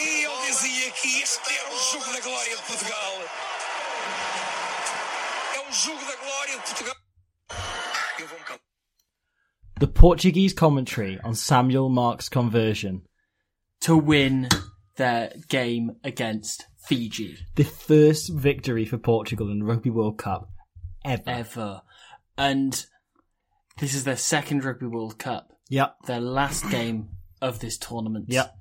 E eu dizia que este era o jogo da glória de Portugal. É o jogo da glória de Portugal. Eu vou-me calar. The Portuguese commentary on Samuel Marques's conversion. to win their game against Fiji The first victory for Portugal in the Rugby World Cup ever. ever. And this is their second Rugby World Cup, Yep. their last game of this tournament. Yep.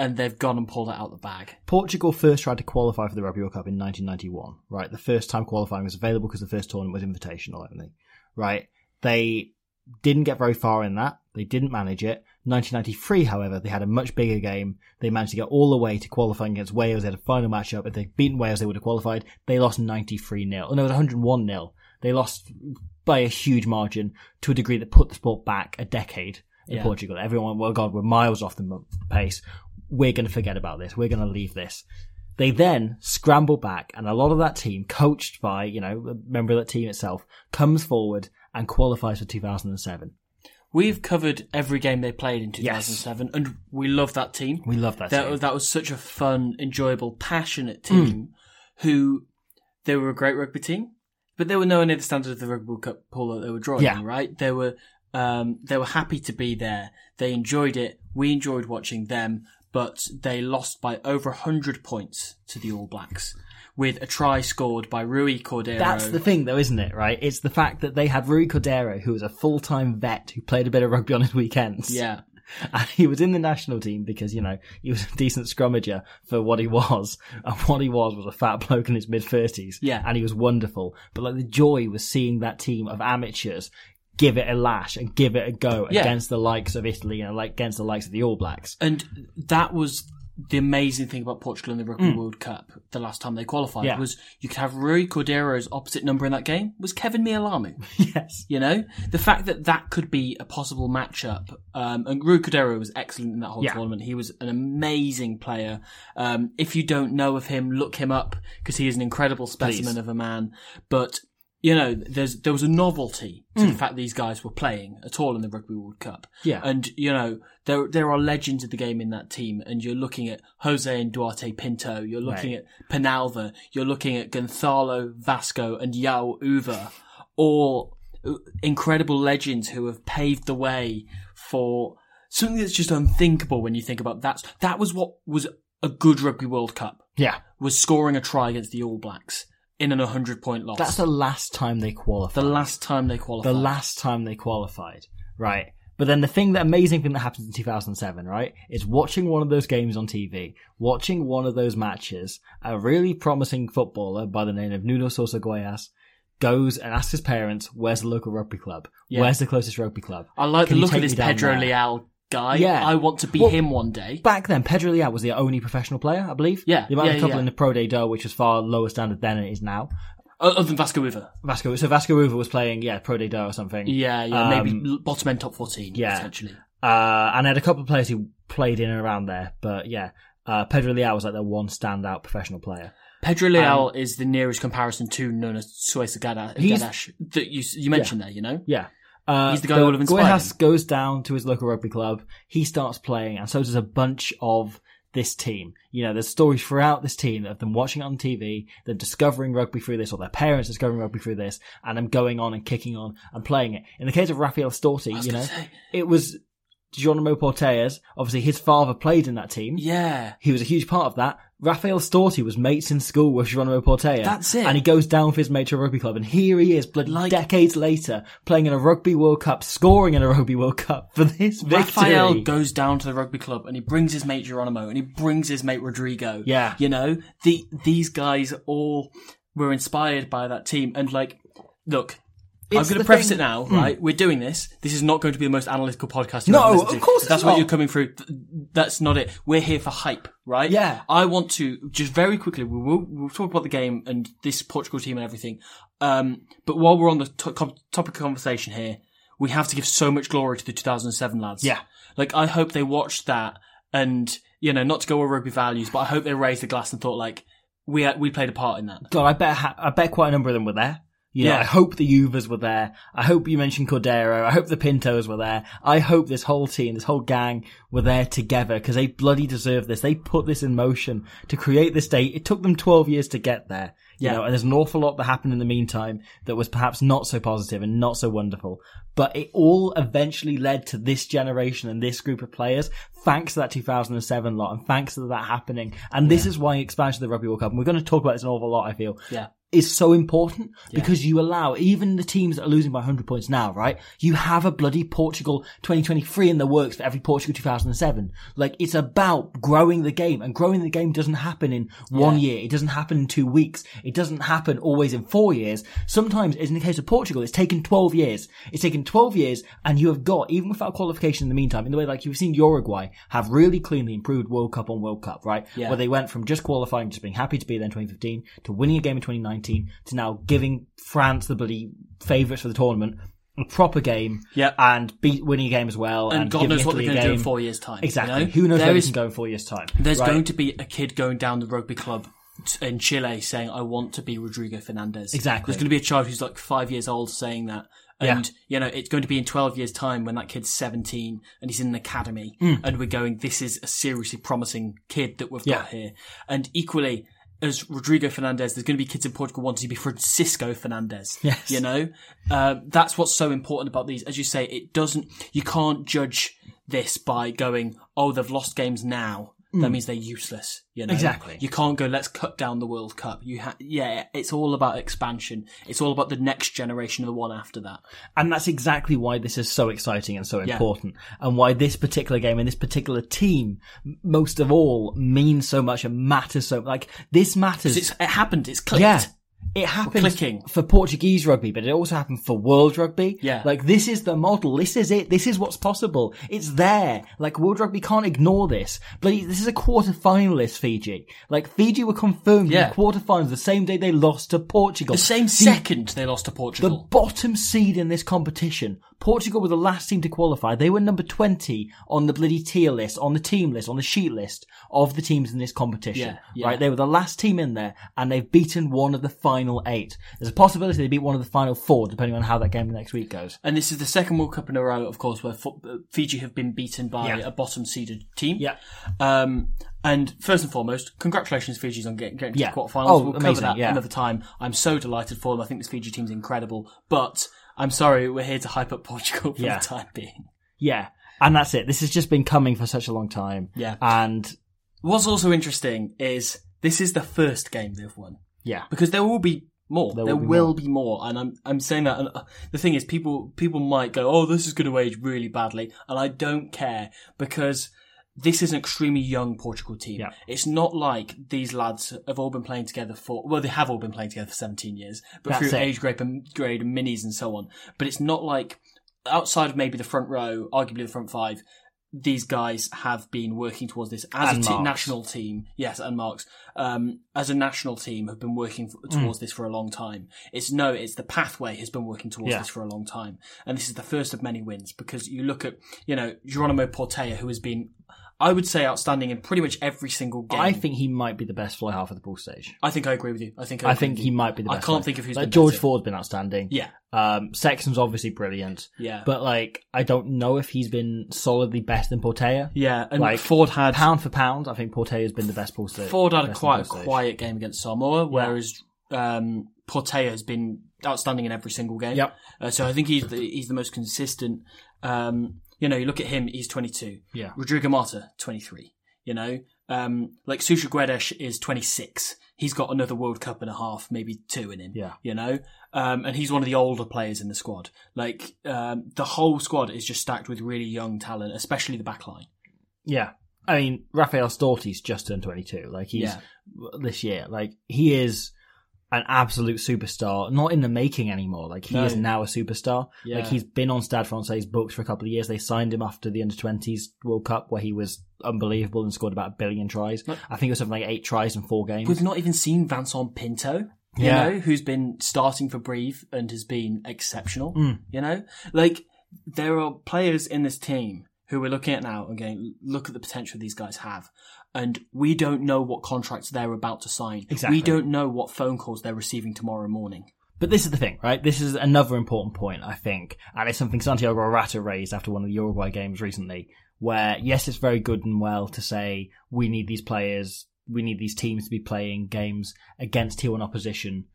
And they've gone and pulled it out the bag. Portugal first tried to qualify for the Rugby World Cup in 1991, right? The first time qualifying was available because the first tournament was invitational only, right? They didn't get very far in that. They didn't manage it. 1993, however, they had a much bigger game. They managed to get all the way to qualifying against Wales. They had a final matchup. If they'd beaten Wales, they would have qualified. They lost 93 0. Oh, no, it was 101 0. They lost by a huge margin to a degree that put the sport back a decade in Yeah. Portugal. Everyone, well, God, we're miles off the pace. We're going to forget about this. We're going to leave this. They then scramble back, and a lot of that team, coached by, you know, a member of that team itself, comes forward and qualifies for 2007. We've covered every game they played in 2007, and we love that team. We love that, that team. was, that was such a fun, enjoyable, passionate team who they were a great rugby team, but they were nowhere near the standard of the Rugby World Cup pool that they were drawing. Yeah. Right? They were um, they were happy to be there. They enjoyed it. We enjoyed watching them, but they lost by over hundred points to the All Blacks with a try scored by Rui Cordeiro. That's the thing, though, isn't it? Right? It's the fact that they had Rui Cordeiro, who was a full-time vet who played a bit of rugby on his weekends. yeah. And he was in the national team because, you know, he was a decent scrummager for what he was. And what he was was a fat bloke in his mid thirties. Yeah. And he was wonderful. But like the joy was seeing that team of amateurs give it a lash and give it a go Yeah. against the likes of Italy and like against the likes of the All Blacks. And that was the amazing thing about Portugal in the Rugby World Cup the last time they qualified Mm. Yeah. was you could have Rui Cordeiro's opposite number in that game was Kevin Mealamu. yes. You know, the fact that that could be a possible matchup, um, and Rui Cordeiro was excellent in that whole Yeah. tournament. He was an amazing player. Um, if you don't know of him, look him up because he is an incredible specimen Please. of a man. But you know, there's there was a novelty to the fact these guys were playing at all in the Rugby World Cup. Mm. Yeah. and you know there there are legends of the game in that team, and you're looking at Jose and Duarte Pinto, you're looking Right. at Penalva, you're looking at Gonzalo Vasco and João Uva, all incredible legends who have paved the way for something that's just unthinkable when you think about that. That was what was a good Rugby World Cup Yeah. was scoring a try against the All Blacks in an 100 point loss. That's the last time they qualified. the last time they qualified. the last time they qualified, right? But then the thing, the amazing thing that happened in 2007, right, is watching one of those games on TV, watching one of those matches, a really promising footballer by the name of Nuno Sousa Guedes goes and asks his parents, where's the local rugby club? Yeah. Where's the closest rugby club? I like Can the look of this Pedro there?" Leal guy. Yeah. I want to be Well, him one day. Back then, Pedro Leal was the only professional player, I believe. Yeah, They might have yeah, a couple yeah. in the Pro D2, which was far lower standard then than it is now. Other than Vasco Uva. Vasco, so Vasco Uva was playing, yeah, Pro D2 or something. Yeah, yeah, Um, maybe bottom end top 14, yeah. potentially. Uh, and I had a couple of players who played in and around there, but yeah, uh, Pedro Leal was like the one standout professional player. Pedro Leal is the nearest comparison to Nuno Suesa Gada- He's- Gadash that you, you mentioned there, you know? Yeah. Uh, He's the guy who would have inspired him. goes down to his local rugby club. He starts playing, and so does a bunch of this team. You know, there's stories throughout this team of them watching it on TV, them discovering rugby through this, or their parents discovering rugby through this, and them going on and kicking on and playing it. In the case of Raffaele Storti, you know, it was Geronimo Portelas, obviously his father played in that team. Yeah. He was a huge part of that. Raffaele Storti was mates in school with Geronimo Portela. That's it. And he goes down for his mate to a rugby club. And here he is, bloody Like- decades later, playing in a Rugby World Cup, scoring in a Rugby World Cup for this victory. Raffaele goes down to the rugby club and he brings his mate Geronimo and he brings his mate Rodrigo. Yeah. You know, the these guys all were inspired by that team. And like, look, I'm going to preface thing- it now, right? We're doing this. This is not going to be the most analytical podcast. you've No, ever of to. course That's what not. you're coming through. th- That's not it. We're here for hype, right? Yeah. I want to just very quickly. We will we'll talk about the game and this Portugal team and everything. Um, but while we're on the to- com- topic of conversation here, we have to give so much glory to the 2007 lads. Yeah. Like I hope they watched that and you know not to go with rugby values, but I hope they raised the glass and thought like we we played a part in that. God, I bet ha- I bet quite a number of them were there. You know, Yeah. I hope the Uvas were there. I hope you mentioned Cordeiro. I hope the Pintos were there. I hope this whole team, this whole gang were there together because they bloody deserve this. They put this in motion to create this day. It took them 12 years to get there. You Yeah. know, and there's an awful lot that happened in the meantime that was perhaps not so positive and not so wonderful. But it all eventually led to this generation and this group of players, thanks to that 2007 lot and thanks to that happening. And this is why expansion of the Rugby World Cup, and we're going to talk about this an awful lot, I feel, Yeah. Is so important because you allow even the teams that are losing by 100 points now, right? You have a bloody Portugal 2023 in the works for every Portugal 2007. Like it's about growing the game and growing the game doesn't happen in one year. It doesn't happen in two weeks. It doesn't happen always in four years. Sometimes, as in the case of Portugal, it's taken 12 years. It's taken 12 years and you have got, even without qualification in the meantime, in the way like you've seen Uruguay have really cleanly improved World Cup on World Cup, right? Yeah. Where they went from just qualifying, just being happy to be there in 2015 to winning a game in 2019 to now giving France the bloody favourites for the tournament a proper game Yeah. and beat winning a game as well And, and, God knows what they're going to do in four years' time. you Exactly. know? Who knows There where we is- can go in four years' time? There's right? going to be a kid going down the rugby club t- in Chile saying, I want to be Rodrigo Fernandez. Exactly. There's going to be a child who's like five years old saying that. Yeah. And, you know, it's going to be in 12 years' time when that kid's 17 and he's in an academy Hmm. and we're going, this is a seriously promising kid that we've Yeah. got here. And equally, as Rodrigo Fernandez, there's going to be kids in Portugal wanting to be Francisco Fernandes. Yes. You know? Um, that's what's so important about these. As you say, it doesn't, you can't judge this by going, oh, they've lost games now. That hmm. means they're useless. You know? Exactly. You can't go, let's cut down the World Cup. You ha- yeah, it's all about expansion. It's all about the next generation of the one after that. And that's exactly why this is so exciting and so Yeah. important, and why this particular game and this particular team, most of all, means so much and matters so. Like this matters. It's, it happened. It's clicked. Yeah. It happened clicking. for Portuguese rugby, but it also happened for world rugby. Yeah. Like this is the model. This is it. This is what's possible. It's there. Like world rugby can't ignore this. But this is a quarter finalist Fiji. Like Fiji were confirmed Yeah. in the quarterfinals the same day they lost to Portugal. The same second they lost to Portugal. The bottom seed in this competition. Portugal were the last team to qualify. They were number 20 on the bloody tier list, on the team list, on the sheet list of the teams in this competition. Yeah, yeah. Right? They were the last team in there and they've beaten one of the final eight. There's a possibility they beat one of the final four depending on how that game next week goes. and this is the second World Cup in a row, of course, where uh, Fiji have been beaten by Yeah. a bottom seeded team. Yeah. Um, and first and foremost, congratulations, Fiji's on getting, getting Yeah. to the quarterfinals. Oh, we'll cover that yeah. another time. I'm so delighted for them. I think this Fiji team's incredible. But I'm sorry, we're here to hype up Portugal for Yeah. the time being. Yeah. And that's it. This has just been coming for such a long time. Yeah. And What's also interesting is this is the first game they've won. yeah. because there will be more. There, There will, will be, be more, and I'm I'm saying that. And uh, the thing is, people people might go, "Oh, this is going to age really badly," and I don't care because this is an extremely young Portugal team. Yeah. It's not like these lads have all been playing together for well, they have all been playing together for 17 years, but That's through it. age grade and grade and minis and so on. But it's not like outside of maybe the front row, arguably the front five. These guys have been working towards this as And a national team. Yes, and Marques. Um, as a national team have been working f- Mm. towards this for a long time. It's no, it's the pathway has been working towards Yeah. this for a long time. And this is the first of many wins because you look at, you know, Geronimo Portela, who has been, I would say, outstanding in pretty much every single game. I think he might be the best fly half of the ball stage. I think I agree with you. I think I, I think he might be the I best. I can't think of who's like been George better. Ford's been outstanding. Yeah, Um, Sexton's obviously brilliant. yeah, But like, I don't know if he's been solidly best than Portela. yeah. And like, Ford had Pound for pound, I think Portela has been the best ball stage. Ford had a quite a quiet game against Samoa, whereas um, Portela has been outstanding in every single game. Yep. Uh, so I think he's the, he's the most consistent. Um, You know, you look at him, he's 22. Yeah. Rodrigo Marta, 23. You know, um, like Sousa Guedes is 26. He's got another World Cup and a half, maybe two in him. Yeah. You know, um, and he's one of the older players in the squad. Like, um, the whole squad is just stacked with really young talent, especially the back line. Yeah. I mean, Raffaele Storti's just turned 22. Like, he's Yeah. this year. Like, he is an absolute superstar, not in the making anymore. Like, he No. is now a superstar. Yeah. Like, he's been on Stade Francais books for a couple of years. They signed him after the under 20s World Cup, where he was unbelievable and scored about a billion tries. Like- I think it was something like eight tries in four games. We've not even seen Vincent Pinto, you Yeah. know, who's been starting for Brive and has been exceptional. Mm. You know, like there are players in this team who we're looking at now and going, look at the potential these guys have. And we don't know what contracts they're about to sign. Exactly. We don't know what phone calls they're receiving tomorrow morning. But this is the thing, right? This is another important point, I think, and it's something Santiago Arata raised after one of the Uruguay games recently, where yes, it's very good and well to say we need these players, we need these teams to be playing games against tier one opposition.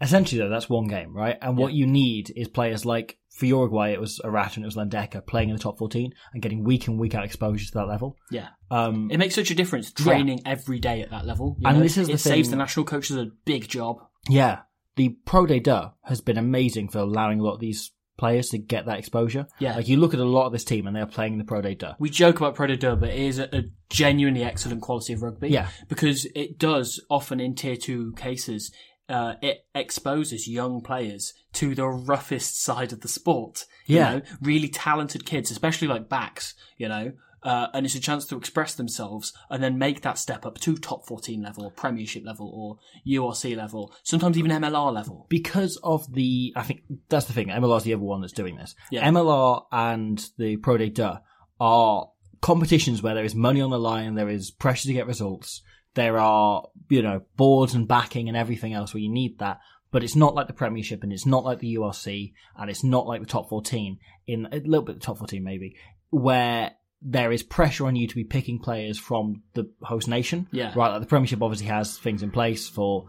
Essentially, though, that's one game, right? And what you need is players like for Uruguay, it was Arata and it was Leindekar playing in the top fourteen and getting week in week out exposure to that level. Yeah. Um, It makes such a difference training every day at that level. And know? this is the it saves thing- the national coaches a big job. yeah, the Pro D2 has been amazing for allowing a lot of these players to get that exposure. Yeah. like you look at a lot of this team and they are playing the Pro D2. we joke about Predator, but it is a, a genuinely excellent quality of rugby. Yeah. Because it does often in tier two cases, uh, it exposes young players to the roughest side of the sport. You Yeah. know, really talented kids, especially like backs, you know, uh, and it's a chance to express themselves and then make that step up to top 14 level or premiership level or URC level, sometimes even MLR level. because of the, I think that's the thing. MLR is the other one that's doing this. Yeah. MLR and the Pro D2 are competitions where there is money on the line, there is pressure to get results, there are you know boards and backing and everything else where you need that. But it's not like the Premiership, and it's not like the URC, and it's not like the top fourteen. In a little bit the top fourteen maybe, where there is pressure on you to be picking players from the host nation. Yeah. Right. Like the Premiership obviously has things in place for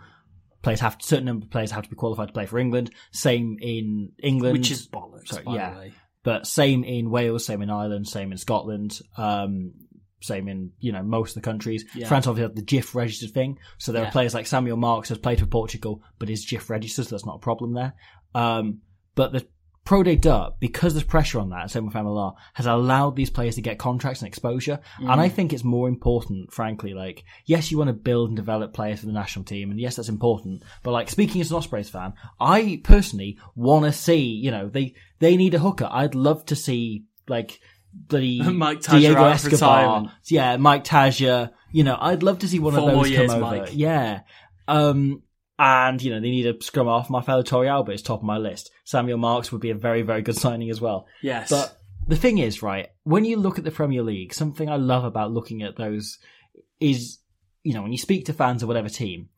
players have to, certain number of players have to be qualified to play for England. Same in England, Which is bollocks, Sorry, by yeah. the way. but same in Wales, same in Ireland, same in Scotland, um, same in you know most of the countries. Yeah. France obviously has the JIFF registered thing, so there Yeah. are players like Samuel Marques has played for Portugal, but is JIFF registered, so that's not a problem there. Um, but the Pro D2, because there's pressure on that, same with MLR, has allowed these players to get contracts and exposure. And I think it's more important, frankly, like, yes, you want to build and develop players for the national team, and yes, that's important. But like, speaking as an Ospreys fan, I personally want to see, you know, they, they need a hooker. I'd love to see, like, bloody Mike Tadjer Diego Escobar. Yeah, Mike Tadjer. You know, I'd love to see one Four of those years, come over. Mike. Yeah. Um, and, you know, they need a scrum off. My fellow Tori Albert is top of my list. Samuel Marques would be a very, very good signing as well. Yes. But the thing is, right, when you look at the Premier League, something I love about looking at those is, you know, when you speak to fans of whatever team,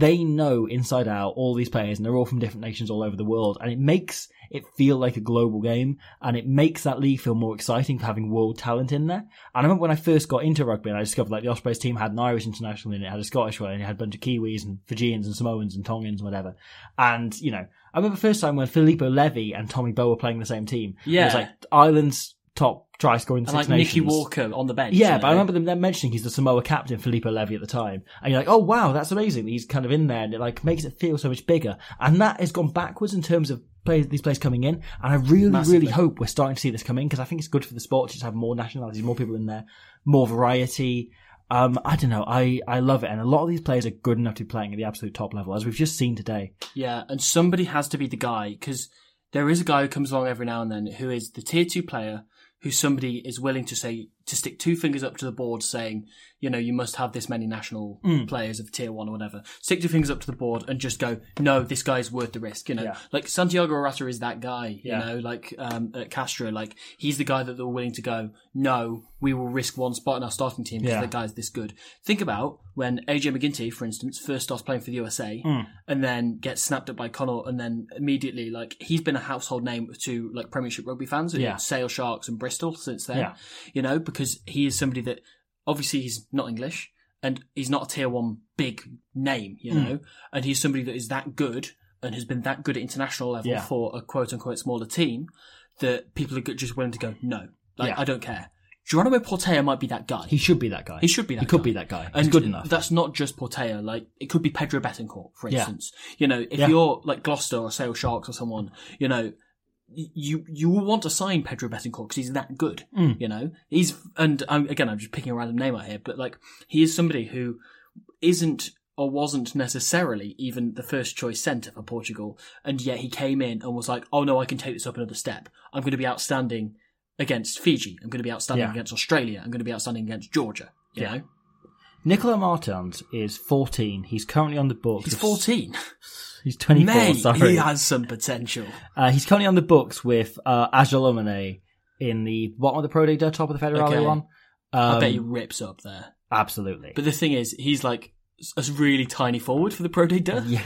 they know inside out all these players and they're all from different nations all over the world and it makes it feel like a global game and it makes that league feel more exciting for having world talent in there. And I remember when I first got into rugby and I discovered like the Ospreys team had an Irish international in it, had a Scottish one, and it had a bunch of Kiwis and Fijians and Samoans and Tongans and whatever. And, you know, I remember the first time when Filippo Levy and Tommy Bowe were playing the same team. Yeah. It was like Ireland's top try scoring and Six like Nations. Nicky Walker on the bench. Yeah, but I remember them then mentioning he's the Samoa captain, Filippo Levy, at the time. And you're like, oh wow, that's amazing. He's kind of in there and it like makes it feel so much bigger. And that has gone backwards in terms of players, these players coming in. And I really, Massively. really hope we're starting to see this come in because I think it's good for the sport to just have more nationalities, more people in there, more variety. Um, I don't know. I, I love it. And a lot of these players are good enough to be playing at the absolute top level, as we've just seen today. Yeah, and somebody has to be the guy because there is a guy who comes along every now and then who is the tier two player who somebody is willing to say to stick two fingers up to the board saying, you know, you must have this many national Mm. players of tier one or whatever. Stick two fingers up to the board and just go, no, this guy's worth the risk. You know, Yeah. like Santiago Arata is that guy. You Yeah. know, like um, at Castres, like he's the guy that they're willing to go, no, we will risk one spot in our starting team because Yeah. the guy's this good. Think about when AJ MacGinty, for instance, first starts playing for the USA Mm. and then gets snapped up by Connacht and then immediately like he's been a household name to like Premiership rugby fans, Yeah. Sale Sharks and Bristol since then. You know, because he is somebody that obviously he's not English and he's not a tier one big name, you Mm. know, and he's somebody that is that good and has been that good at international level Yeah. for a quote unquote smaller team that people are just willing to go, no, Like, Yeah. I don't care. Geronimo Portela might be that guy. He should be that guy. He should be that He could be that guy. He's and good enough. That's not just Portela. Like it could be Pedro Bettencourt, for Yeah. instance. You know, if Yeah. you're like Gloucester or Sale Sharks or someone, you know, you you will want to sign Pedro Bettencourt because he's that good. Mm. You know, he's and um, again, I'm just picking a random name out here, but like he is somebody who isn't or wasn't necessarily even the first choice centre for Portugal, and yet he came in and was like, "Oh no, I can take this up another step. I'm going to be outstanding against Fiji. I'm going to be outstanding Yeah. against Australia. I'm going to be outstanding against Georgia." You Yeah. know, Nicola Martins is 14. He's currently on the books. he's 14. He's 24. Mate, sorry. he has some potential. Uh, he's currently on the books with uh, Ajalomane in the bottom of the Pro League, top of the Federale Okay. one. Um, I bet he rips up there. Absolutely. But the thing is, he's like a really tiny forward for the Pro D2, yeah.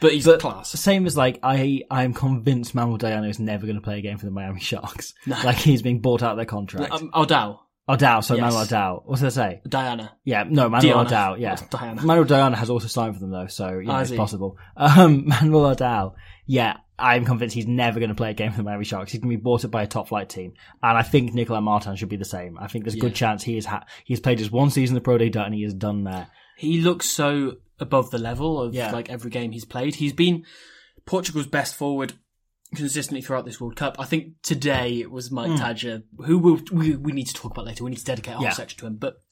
but he's But class. Same as like I, I'm convinced Manuel Diano is never going to play a game for the Miami Sharks. No. Like he's being bought out of their contract. Um, O'Dow, O'Dow, so yes. Manuel O'Dow. What did I say? Diana. Yeah, no, Manuel Diana. O'Dow. Yeah, Diana. Manuel Diana has also signed for them though, so you know, Ah, it's he? possible. Um, Manuel O'Dow. Yeah, I'm convinced he's never going to play a game for the Miami Sharks. He's going to be bought up by a top flight team, and I think Nicola Martin should be the same. I think there's a Yeah. good chance he is ha- he's played just one season of Pro Day and he is done there. He looks so above the level of Yeah. like every game he's played. He's been Portugal's best forward consistently throughout this World Cup. I think today it was Mike Tadjer, who we'll, we we need to talk about later. We need to dedicate a whole Hmm. Yeah. section to him, but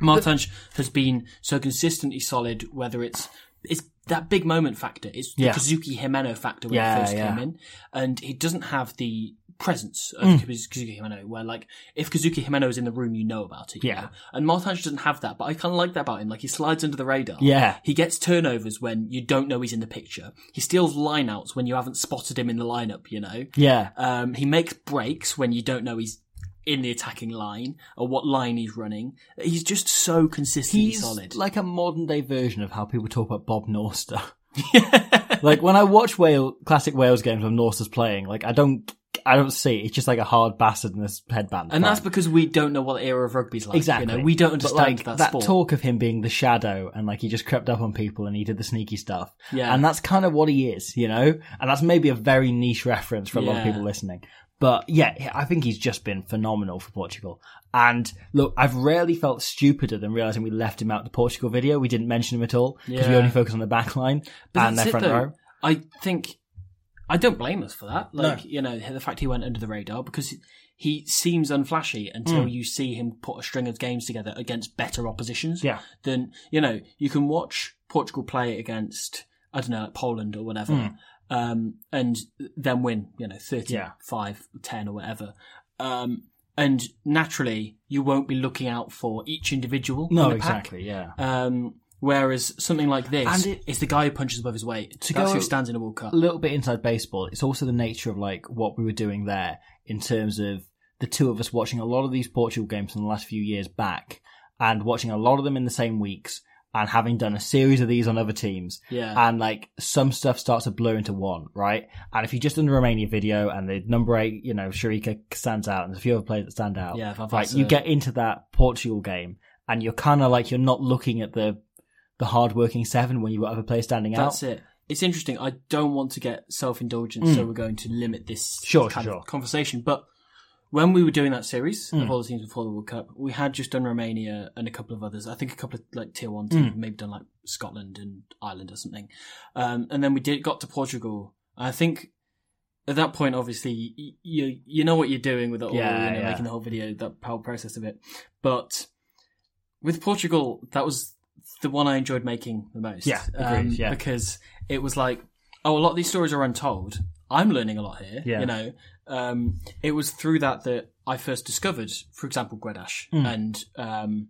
Martins has been so consistently solid. Whether it's it's that big moment factor, it's the Yeah. Kazuki Himeno factor when Yeah, he first yeah. came in, and he doesn't have the presence of. Kaz- Kazuki Himeno, where like if Kazuki Himeno is in the room, you know about it. Yeah. know? and Martins doesn't have that, but I kind of like that about him. Like he slides under the radar. Yeah. He gets turnovers when you don't know he's in the picture. He steals lineouts when you haven't spotted him in the lineup, you know. Yeah, Um, he makes breaks when you don't know he's in the attacking line or what line he's running. He's just so consistently he's solid. like a modern day version of how people talk about Bob Norster. like when I watch Wales classic Wales games when Norster's playing, like I don't I don't see. It's just like a hard bastard in this headband. and that's because we don't know what era of rugby's like. Exactly. You know, we don't understand like, that, that sport. talk of him being the shadow and like he just crept up on people and he did the sneaky stuff. Yeah. And that's kind of what he is, you know? And that's maybe a very niche reference for a lot of people listening. But yeah, I think he's just been phenomenal for Portugal. And look, I've rarely felt stupider than realizing we left him out the Portugal video. We didn't mention him at all because we Yeah. only focused on the back line But and their front row. I think I don't blame us for that. Like No. you know, the fact he went under the radar because he seems unflashy until Hmm. you see him put a string of games together against better oppositions. Yeah. Then you know you can watch Portugal play against I don't know like Poland or whatever, Hmm. um, and then win. You know, 35, 10 or whatever. Um, and naturally, you won't be looking out for each individual. No, in exactly. Yeah. Um, whereas something like this And it- is the guy who punches above his weight. To That's go- who stands in a World Cup. a little bit inside baseball. It's also the nature of like what we were doing there in terms of the two of us watching a lot of these Portugal games in the last few years back and watching a lot of them in the same weeks and having done a series of these on other teams. Yeah. And like some stuff starts to blur into one, right? And if you just done the Romania video and the number eight, you know, Sharika stands out and there's a few other players that stand out. Yeah. Right. You get into that Portugal game and you're kind of like, you're not looking at the, the hard-working seven when you've got other players standing That's out. That's it. It's interesting. I don't want to get self-indulgent, so we're going to limit this Mm. Sure, kind sure, of conversation. But when we were doing that series Mm. of all the teams before the World Cup, we had just done Romania and a couple of others. I think a couple of like tier one Mm. teams, maybe done like Scotland and Ireland or something. Um, and then we did got to Portugal. I think at that point, obviously, you you, you know what you're doing with it all, Yeah, you know, yeah. making the whole video, that whole process of it. But with Portugal, that was the one I enjoyed making the most. Yeah, agreed, yeah. Because it was like, oh, a lot of these stories are untold. I'm learning a lot here. Yeah. You know, um, it was through that that I first discovered, for example, Gredash Hmm. and um,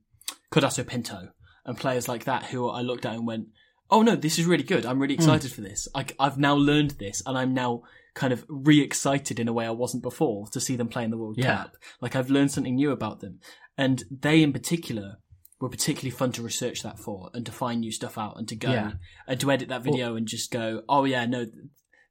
Pinto and players like that who I looked at and went, oh no, this is really good. I'm really Hmm. excited for this. I, I've now learned this and I'm now kind of re-excited in a way I wasn't before to see them play in the World Yeah. Cup. Like I've learned something new about them. And they in particular were particularly fun to research that for and to find new stuff out and to go Yeah. and to edit that video and just go, oh yeah, no,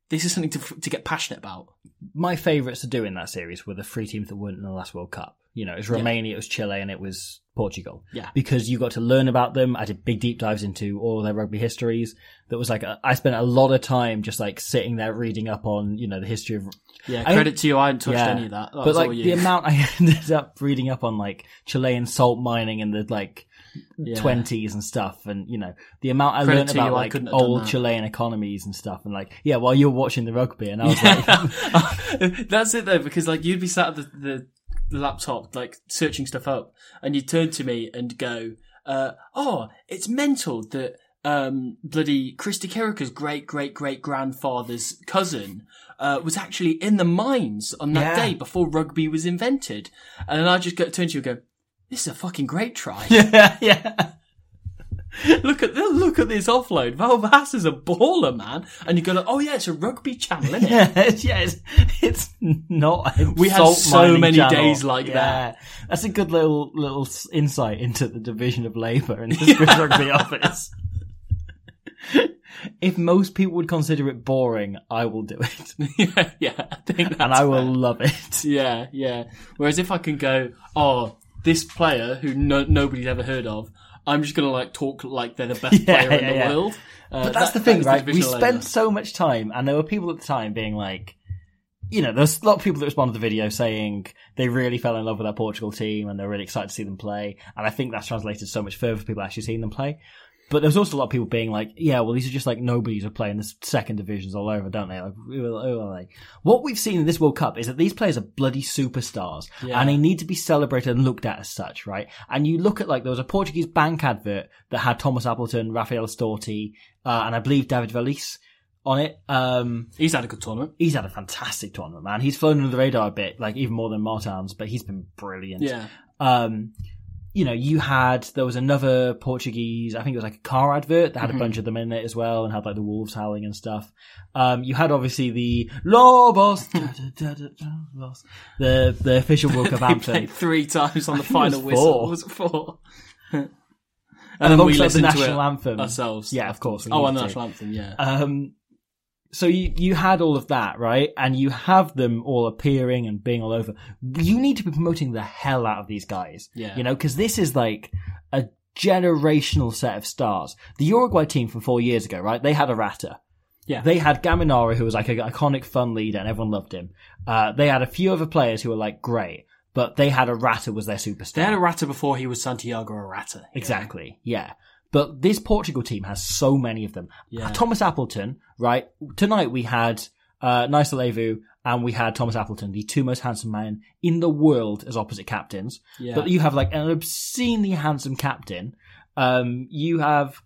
this is something to, to get passionate about. my favourites to do in that series were the three teams that weren't in the last World Cup. You know, it was Romania, it was Chile, and it was Portugal. Yeah. Because you got to learn about them. I did big deep dives into all their rugby histories. That was like, a, I spent a lot of time just like sitting there reading up on, you know, the history of Yeah, I- credit to you. I hadn't touched Yeah. any of that. that but like the amount I ended up reading up on like Chilean salt mining in the like Yeah. twenties and stuff, and you know the amount I Credit learned to you, about like couldn't have done old. Chilean economies and stuff, and like yeah, while you're watching the rugby, and I was like, That's it though, because like you'd be sat at the, the laptop, like searching stuff up, and you'd turn to me and go, uh, "Oh, it's mental that um, bloody Christy Kirika's great great great grandfather's cousin." Uh, was actually in the mines on that Yeah. day before rugby was invented, and then I just go, turn to you and go, "This is a fucking great try." yeah, yeah. look at look at this offload. Val Vass is a baller, man. And you go, like, "Oh yeah, it's a rugby channel, isn't it?" Yeah, it's, yeah, it's, it's not. A We had so many channel. days like Yeah. that. That's a good little little insight into the division of labour in the Swiss rugby office. if most people would consider it boring, I will do it, yeah, yeah, I think that's and I will fair. love it. Yeah, yeah. Whereas if I can go, oh, this player who no, nobody's ever heard of, I'm just gonna like talk like they're the best Yeah, player in yeah, the yeah. world. Uh, But that's that- the thing, that right? We spent so much time, and there were people at the time being like, you know, there's a lot of people that responded to the video saying they really fell in love with our Portugal team and they're really excited to see them play. And I think that's translated so much further for people actually seeing them play. But there's also a lot of people being like, yeah, well, these are just like nobodies who play in the second divisions all over, don't they? Like, who are, who are they? What we've seen in this World Cup is that these players are bloody superstars Yeah. and they need to be celebrated and looked at as such, right? And you look at like, there was a Portuguese bank advert that had Thomas Appleton, Raffaele Storti, uh, and I believe David Wallis on it. Um, He's had a good tournament. he's had a fantastic tournament, man. He's flown under the radar a bit, like even more than Martins, but he's been brilliant. Yeah, Um, you know, you had there was another Portuguese, I think it was like a car advert that had Mm-hmm. a bunch of them in it as well, and had like the wolves howling and stuff. Um, you had obviously the Lobos, da, da, da, Lobos, the the official he anthem, three times on the it was final whistle. four. Was it four? and and then we alongside the listened to national it anthem ourselves. Yeah, of course. Oh, and the national anthem. Yeah. Um, so you you had all of that, right? And you have them all appearing and being all over. You need to be promoting the hell out of these guys. Yeah. You know, because this is like a generational set of stars. The Uruguay team from four years ago, right? They had Arata. Yeah. They had Gaminara, who was like an iconic fun leader and everyone loved him. Uh, they had a few other players who were like great, but they had Arata was their superstar. They had Arata before he was Santiago Arata. Exactly. Yeah. But this Portugal team has so many of them. Yeah. Thomas Appleton, right? Tonight we had uh, Nayacalevu and we had Thomas Appleton, the two most handsome men in the world as opposite captains. Yeah. But you have like an obscenely handsome captain. Um, you have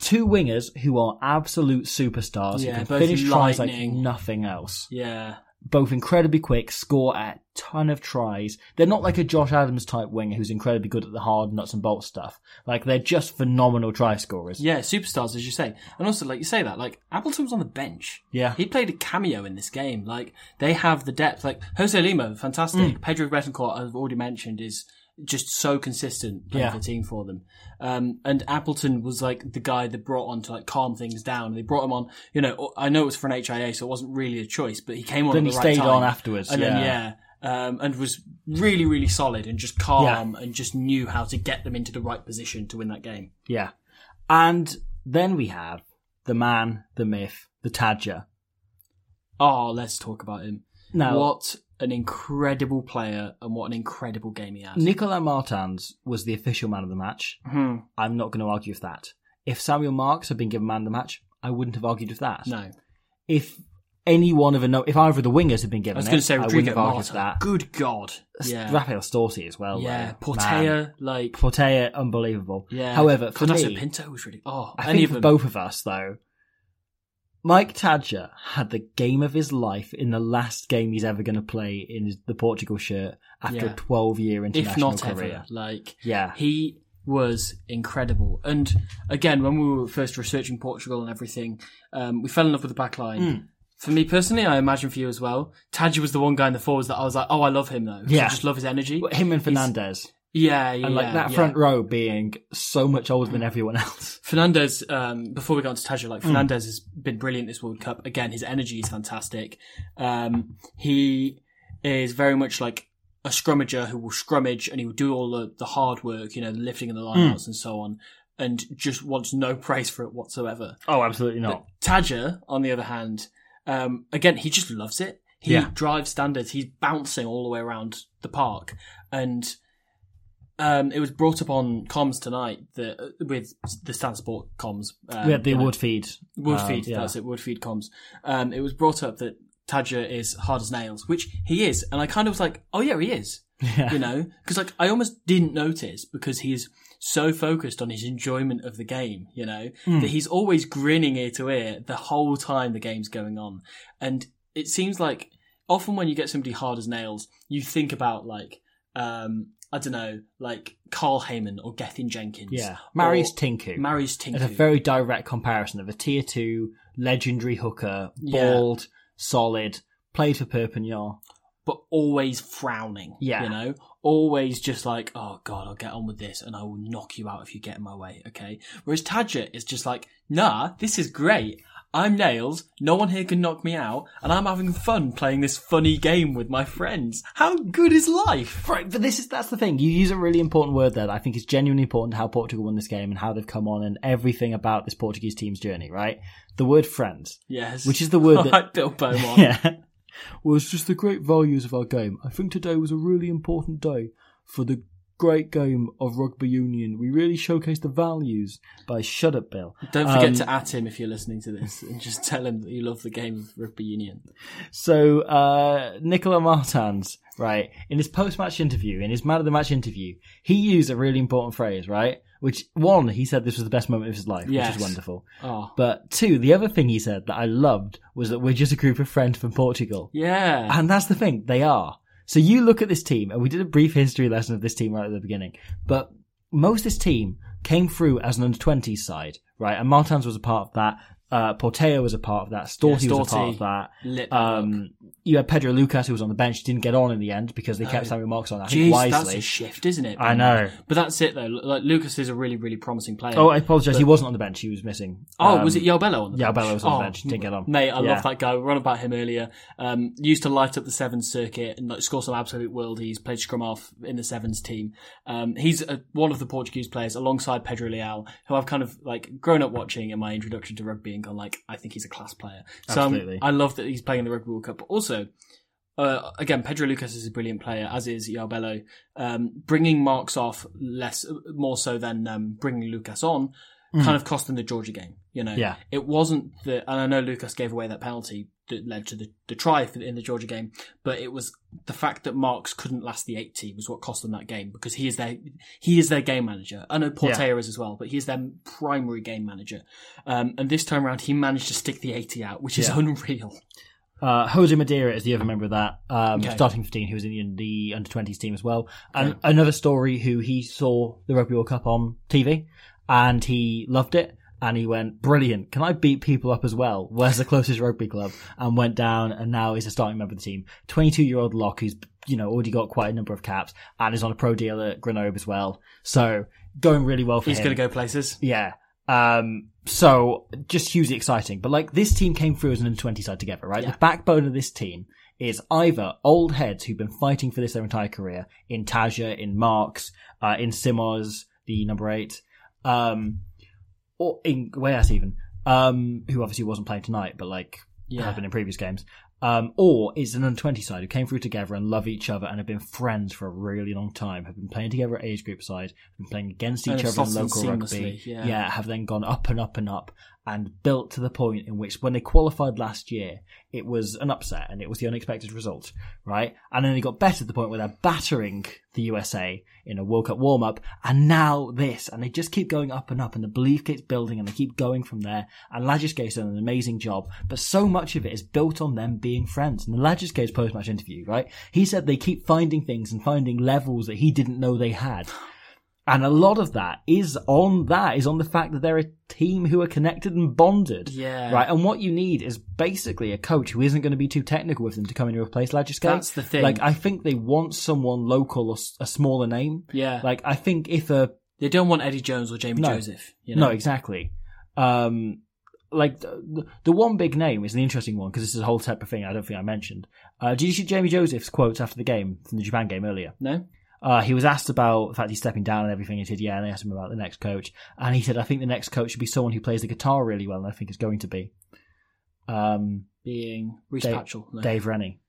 two wingers who are absolute superstars Yeah, who can finish tries like nothing else Yeah. Both incredibly quick, score a ton of tries. They're not like a Josh Adams type winger who's incredibly good at the hard nuts and bolts stuff. Like they're just phenomenal try scorers. Yeah, superstars, as you say. And also, like you say that, like, Appleton was on the bench. Yeah. He played a cameo in this game. Like, they have the depth. Like, Jose Lima, fantastic. Mm. Pedro Bettencourt, I've already mentioned, is just so consistent playing Yeah. for the team for them. Um, and Appleton was like the guy that brought on to like calm things down. They brought him on, you know, I know it was for an HIA, so it wasn't really a choice, but he came on Then at he right stayed time. on afterwards, And then, yeah. yeah. Um, and was really, really solid and just calm and just knew how to get them into the right position to win that game. Yeah. And then we have the man, the myth, the Tadjer. Oh, let's talk about him. Now, what an incredible player and what an incredible game he has. Nicolas Martins was the official man of the match. Hmm. I'm not going to argue with that. If Samuel Marques had been given man of the match, I wouldn't have argued with that. No. If any one of a no, if either of the wingers had been given, I was going to say I wouldn't Rodrigo have argued Marta. that. Good God. Yeah. Raffaele Storti as well. yeah. though. Man. Portela, like. Portela, unbelievable. Yeah. However, for Cardoso me, Pinto was really. Oh, I any think of for both of us though, Mike Tadjer had the game of his life in the last game he's ever going to play in the Portugal shirt after Yeah. a 12 year if international not career. ever. Like. Yeah. He was incredible. And again, when we were first researching Portugal and everything, um, we fell in love with the back line. Hmm. For me personally, I imagine for you as well, Tadji was the one guy in the forwards that I was like, oh, I love him though. Yeah. I just love his energy. Him and Fernandes. Yeah, yeah. And like that yeah. front row being so much older than everyone else. Fernandes, um, before we got into Tadjer, Hmm. like Fernandes has been brilliant this World Cup. Again, his energy is fantastic. Um, he is very much like a scrummager who will scrummage and he will do all the, the hard work, you know, the lifting and the Hmm. lineouts and so on, and just wants no praise for it whatsoever. Oh, absolutely not. Tadjer, on the other hand, um, again, he just loves it. He Yeah. drives standards. He's bouncing all the way around the park, and um, it was brought up on comms tonight that uh, with the Stan Sport comms. Um, we had the you know, wood feed. Um, yeah. that's it, Woodfeed comms. Um, it was brought up that Tadjer is hard as nails, which he is, and I kind of was like, oh yeah, he is. Yeah. You know, because like I almost didn't notice because he's so focused on his enjoyment of the game. You know Hmm. that he's always grinning ear to ear the whole time the game's going on, and it seems like often when you get somebody hard as nails, you think about like. Um, I don't know, like Carl Hayman or Gethin Jenkins. Yeah. Marius Tincu. Marius Tincu. It's a very direct comparison of a tier two legendary hooker, Yeah. bald, solid, played for Perpignan. but always frowning. Yeah. You know? Always just like, oh god, I'll get on with this and I will knock you out if you get in my way, okay? Whereas Tadjer is just like, nah, this is great. I'm Nails, no one here can knock me out, and I'm having fun playing this funny game with my friends. How good is life? Right, but this is that's the thing. You use a really important word there that I think is genuinely important to how Portugal won this game and how they've come on and everything about this Portuguese team's journey, right? The word friends. Yes. Which is the word that- like Bill Beaumont. Yeah. Well, it's just the great values of our game. I think today was a really important day for the great game of rugby union. We really showcased the values by Shut Up Bill. Don't forget Um, to at him if you're listening to this and just tell him that you love the game of rugby union. So, uh, Nicola Martins, right, in his post-match interview, in his man of the match interview, he used a really important phrase, right? Which, one, he said this was the best moment of his life, which Yes. is wonderful. Oh. But two, the other thing he said that I loved was that we're just a group of friends from Portugal. Yeah. And that's the thing, they are. So you look at this team, and we did a brief history lesson of this team right at the beginning, but most of this team came through as an under 20s side, right? And Martins was a part of that. Uh, Portela was a part of that. Storti Yeah, was a part of that. lit. Um, you had Pedro Lucas who was on the bench, didn't get on in the end because they kept. Sammy Marques on. I think Jeez, wisely. that's a shift, isn't it? I know. But that's it though. Like Lucas is a really, really promising player. Oh, I apologise. he wasn't on the bench. He was missing. Oh, Um, was it Yobello on the bench? Yobello was on the Oh, bench. Didn't get on. Mate, I Yeah. love that guy. We run about him earlier. Um, used to light up the sevens circuit and like, score some absolute worldies. Played scrum half in the sevens team. Um, he's a, one of the Portuguese players alongside Pedro Leal, who I've kind of like grown up watching in my introduction to rugby and gone like, I think he's a class player. So um, Absolutely. I love that he's playing in the Rugby World Cup. But also, uh, again, Pedro Lucas is a brilliant player, as is Yarbello. Um, bringing Marques off less, more so than um, bringing Lucas on, kind of cost them the Georgia game. You know, Mm. Yeah. it wasn't the, and I know Lucas gave away that penalty that led to the, the try in the Georgia game, but it was the fact that Marques couldn't last the 80 was what cost them that game because he is their, he is their game manager. I know Portela is as well, but he is their primary game manager. Um, and this time around, he managed to stick the 80 out, which is Yeah. unreal. Uh, Jose Madeira is the other member of that, um, Okay. starting 15, who was in the, the under 20s team as well. And another story who he saw the Rugby World Cup on TV and he loved it. And he went, brilliant. Can I beat people up as well? Where's the closest rugby club? And went down and now he's a starting member of the team. 22 year old lock who's, you know, already got quite a number of caps and is on a pro deal at Grenoble as well. So going really well for He's him. He's going to go places. Yeah. Um, so just hugely exciting. But like this team came through as an under 20 side together, right? Yeah. The backbone of this team is either old heads who've been fighting for this their entire career in Tadjer, in Marques, uh, in Simões, the number eight, um, or in Guayas even, um, who obviously wasn't playing tonight, but like Yeah. have been in previous games. Um, or is an under 20 side who came through together and love each other and have been friends for a really long time, have been playing together at age group side, been playing against each have other in local rugby. seamlessly, yeah. have then gone up and up and up and built to the point in which when they qualified last year, it was an upset and it was the unexpected result, right? And then they got better to the point where they're battering the USA in a World Cup warm up and now this and they just keep going up and up and the belief keeps building and they keep going from there and Lagisquet's done an amazing job, but so much of it is built on them being friends. And the Lagisquet's post-match interview, right? He said they keep finding things and finding levels that he didn't know they had. And a lot of that is on that, is on the fact that they're a team who are connected and bonded. Yeah. Right. And what you need is basically a coach who isn't going to be too technical with them to come in and replace Lagisquet. That's the thing. Like, I think they want someone local or a smaller name. Yeah. Like, I think if a, they don't want Eddie Jones or Jamie No. Joseph. You know? no, exactly. Um, like the, the one big name is an interesting one because this is a whole separate thing. I don't think I mentioned. Uh, did you see Jamie Joseph's quotes after the game from the Japan game earlier? No. Uh, he was asked about the fact he's stepping down and everything. He said, "Yeah," and they asked him about the next coach, and he said, "I think the next coach should be someone who plays the guitar really well, and I think it's going to be um, Being Reese Dave- Patchell. No. Dave Rennie.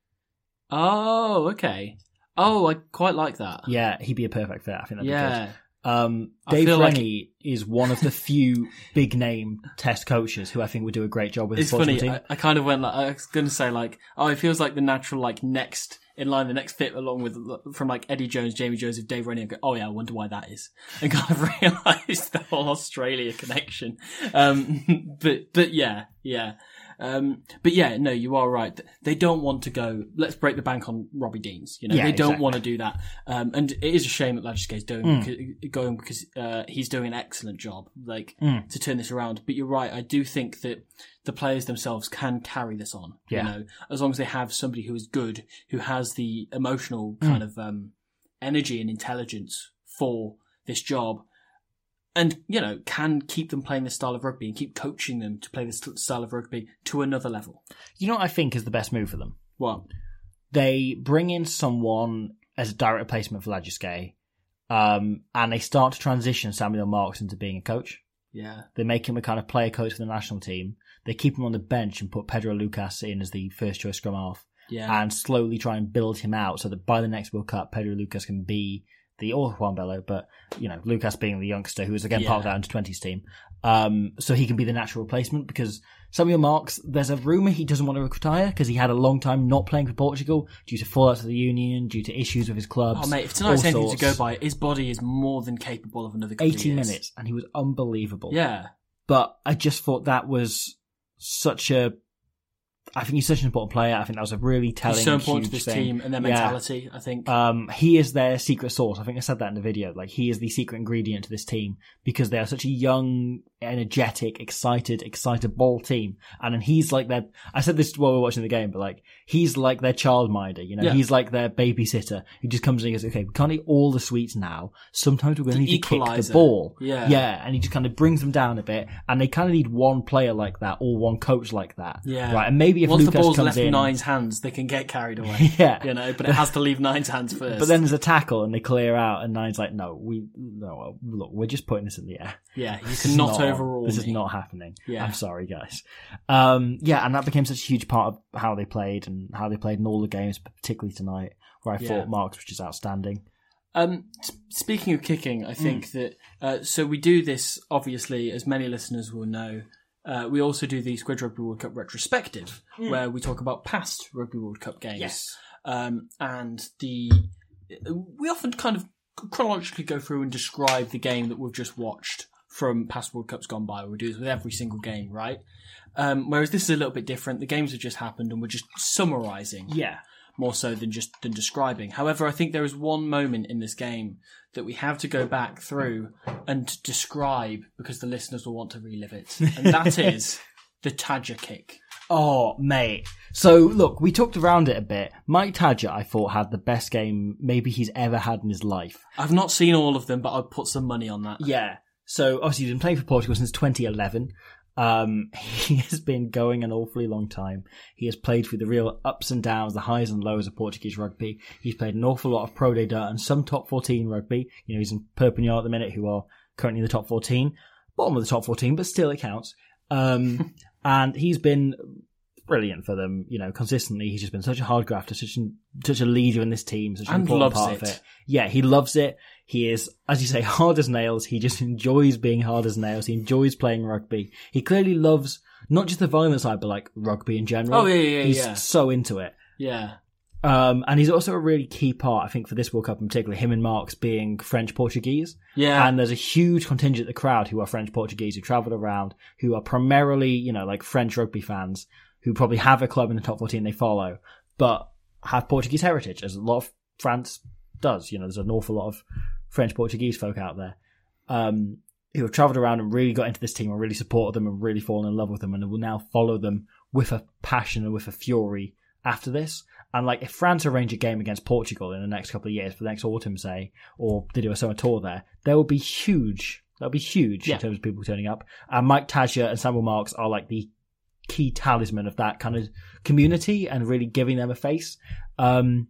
Oh, okay. Oh, I quite like that. Yeah, he'd be a perfect fit. I think that'd be good. Yeah. Um, Dave feel like- Rennie is one of the few big name test coaches who I think would do a great job with It's funny. team. I, I kind of went like I was going to say like, oh, it feels like the natural like next in line, the next fit along with from like Eddie Jones, Jamie Joseph, Dave Rennie. I go, oh yeah, I wonder why that is, and kind of realised the whole Australia connection. Um, but but yeah, yeah. Um, but yeah, no, you are right. They don't want to go. Let's break the bank on Robbie Deans. You know, Yeah, they don't exactly. want to do that. Um, and it is a shame that Lagisquet is doing Mm. going because uh, he's doing an excellent job, like Mm. to turn this around. But you're right. I do think that the players themselves can carry this on. Yeah. You know, as long as they have somebody who is good, who has the emotional Mm. kind of um, energy and intelligence for this job, and you know, can keep them playing this style of rugby and keep coaching them to play this style of rugby to another level. You know what I think is the best move for them? What? They bring in someone as a direct replacement for Lagisquet, um, and they start to transition Samuel Marques into being a coach. Yeah. They make him a kind of player coach for the national team. They keep him on the bench and put Pedro Lucas in as the first choice scrum half. Yeah. and slowly try and build him out so that by the next World Cup, Pedro Lucas can be the or João Belo, but you know Lucas being the youngster who is again part of that under twenties team, um, so he can be the natural replacement because Samuel Marques. There's a rumor he doesn't want to retire because he had a long time not playing for Portugal due to fallouts of the union, due to issues with his clubs. Oh mate, if tonight's anything to go by, his body is more than capable of another of eighty minutes, and he was unbelievable. Yeah. but I just thought that was such a. I think he's such an important player. I think that was a really telling. He's so important to this thing. team and their Yeah. mentality, I think. Um, he is their secret sauce. I think I said that in the video. Like he is the secret ingredient to this team because they are such a young, energetic, excited, excitable team. And then he's like their. I said this while we were watching the game, but like he's like their childminder. You know, Yeah. he's like their babysitter. He just comes in and goes, "Okay, we can't eat all the sweets now. Sometimes we're going to need to kick the ball." Yeah. yeah. And he just kind of brings them down a bit. And they kind of need one player like that or one coach like that. Yeah. right. And maybe if Once Lucas the ball's comes left in, Nine's hands, they can get carried away. Yeah. You know, but it has to leave Nine's hands first. But then there's a tackle and they clear out, and Nine's like, "No, we no, look, we're just putting this in the air. yeah, you cannot not- overrule This is not happening. Yeah. I'm sorry, guys. Um, yeah, and that became such a huge part of how they played and how they played in all the games, particularly tonight, where I Yeah. thought Marques was just outstanding. Um, speaking of kicking, I think Mm. that uh, so we do this obviously, as many listeners will know. Uh, we also do the Squidge Rugby World Cup retrospective, where we talk about past Rugby World Cup games. Um, and the we often kind of chronologically go through and describe the game that we've just watched from past World Cups gone by. We do this with every single game, right? Um, whereas this is a little bit different. The games have just happened, and we're just summarising Yeah, more so than just than describing. However, I think there is one moment in this game that we have to go back through and describe because the listeners will want to relive it, and that is the Tadjer kick. Oh, mate. So, look, we talked around it a bit. Mike Tadjer, I thought, had the best game maybe he's ever had in his life. I've not seen all of them, but I'd put some money on that. Yeah. So, obviously, he's been playing for Portugal since 2011. Um, he has been going an awfully long time. He has played through the real ups and downs, the highs and lows of Portuguese rugby. He's played an awful lot of Pro D2 and some top 14 rugby. You know, he's in Perpignan at the minute, who are currently in the top 14. Bottom of the top 14, but still it counts. Um, and he's been brilliant for them, you know, consistently. He's just been such a hard grafter, such, an, such a leader in this team, such an And important part it. of it. Yeah, he loves it. He is, as you say, hard as nails. He just enjoys being hard as nails. He enjoys playing rugby. He clearly loves not just the violent side, but like rugby in general. Oh, yeah, yeah, yeah, He's yeah. so into it. Yeah, Um, and he's also a really key part, I think, for this World Cup in particular, him and Marques being French Portuguese. yeah, And there's a huge contingent of the crowd who are French Portuguese who travelled around, who are primarily, you know, like French rugby fans, who probably have a club in the top 14 they follow, but have Portuguese heritage, as a lot of France does. You know, there's an awful lot of French Portuguese folk out there, um, who have travelled around and really got into this team and really supported them and really fallen in love with them and will now follow them with a passion and with a fury after this. And like, if France arrange a game against Portugal in the next couple of years, for the next autumn, say, or they do a summer tour there, there will be huge That'll be huge Yeah. in terms of people turning up. And Mike Tadjer and Samuel Marques are like the key talisman of that kind of community and really giving them a face. Um,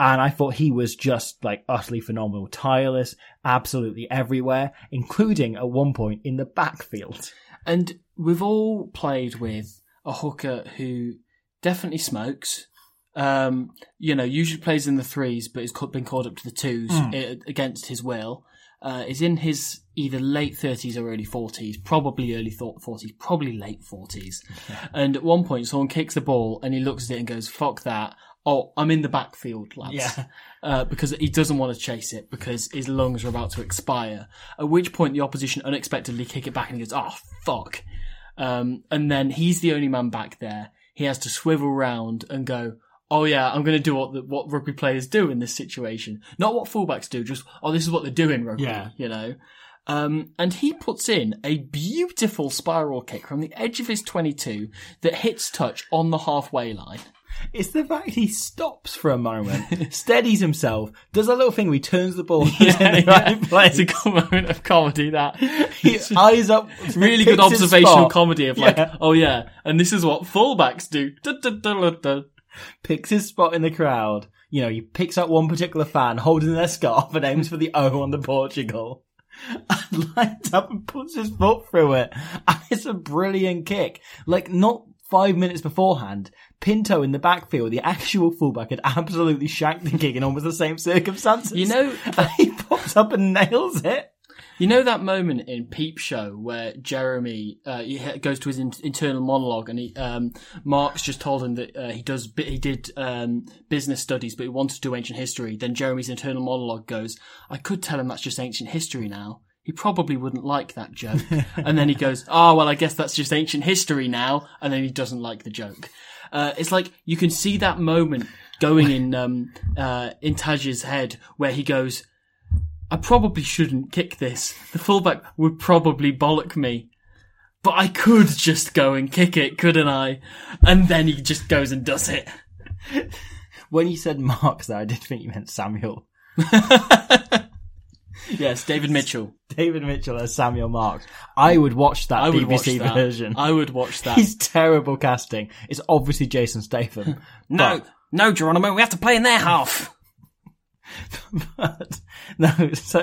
and I thought he was just like utterly phenomenal, tireless, absolutely everywhere, including at one point in the backfield. And we've all played with a hooker who definitely smokes. Um, you know, usually plays in the threes, but has been called up to the twos uh, against his will. Uh, is in his either late thirties or early forties, probably early forties, probably late forties. And at one point, someone kicks the ball, and he looks at it and goes, "Fuck that." Oh, I'm in the backfield, lads. Yeah. Uh, because he doesn't want to chase it because his lungs are about to expire. At which point, the opposition unexpectedly kick it back and he goes, "Oh fuck!" Um, and then he's the only man back there. He has to swivel round and go, "Oh yeah, I'm going to do what the, what rugby players do in this situation, not what fullbacks do. Just oh, this is what they're doing rugby." Yeah. you know. Um, and he puts in a beautiful spiral kick from the edge of his 22 that hits touch on the halfway line. It's the fact he stops for a moment, steadies himself, does a little thing where he turns the ball in the right place. It's a good moment of comedy. That He eyes up, really good observational comedy of like, Yeah. oh yeah, and this is what fullbacks do. Picks his spot in the crowd. You know, he picks up one particular fan holding their scarf and aims for the O on the Portugal. And lines up and puts his foot through it. And it's a brilliant kick. Like, not five minutes beforehand, Pinto in the backfield, the actual fullback, had absolutely shanked the kick in almost the same circumstances. You know, And he pops up and nails it. You know that moment in Peep Show where Jeremy uh, he goes to his in- internal monologue and he um, Mark's just told him that uh, he does he did um, business studies but he wanted to do ancient history. Then Jeremy's internal monologue goes, "I could tell him that's just ancient history now. He probably wouldn't like that joke." and then he goes, "Oh well, I guess that's just ancient history now." And then he doesn't like the joke. Uh, it's like you can see that moment going in um, uh, in Taj's head where he goes. I probably shouldn't kick this. The fullback would probably bollock me. But I could just go and kick it, couldn't I? And then he just goes and does it. When you said Marks I did think you meant Samuel. Yes, David Mitchell. David Mitchell as Samuel Marques. I would watch that I would BBC watch that. version. I would watch that. He's terrible casting. It's obviously Jason Statham. no, no, Jeronimo, we have to play in their half. But no, so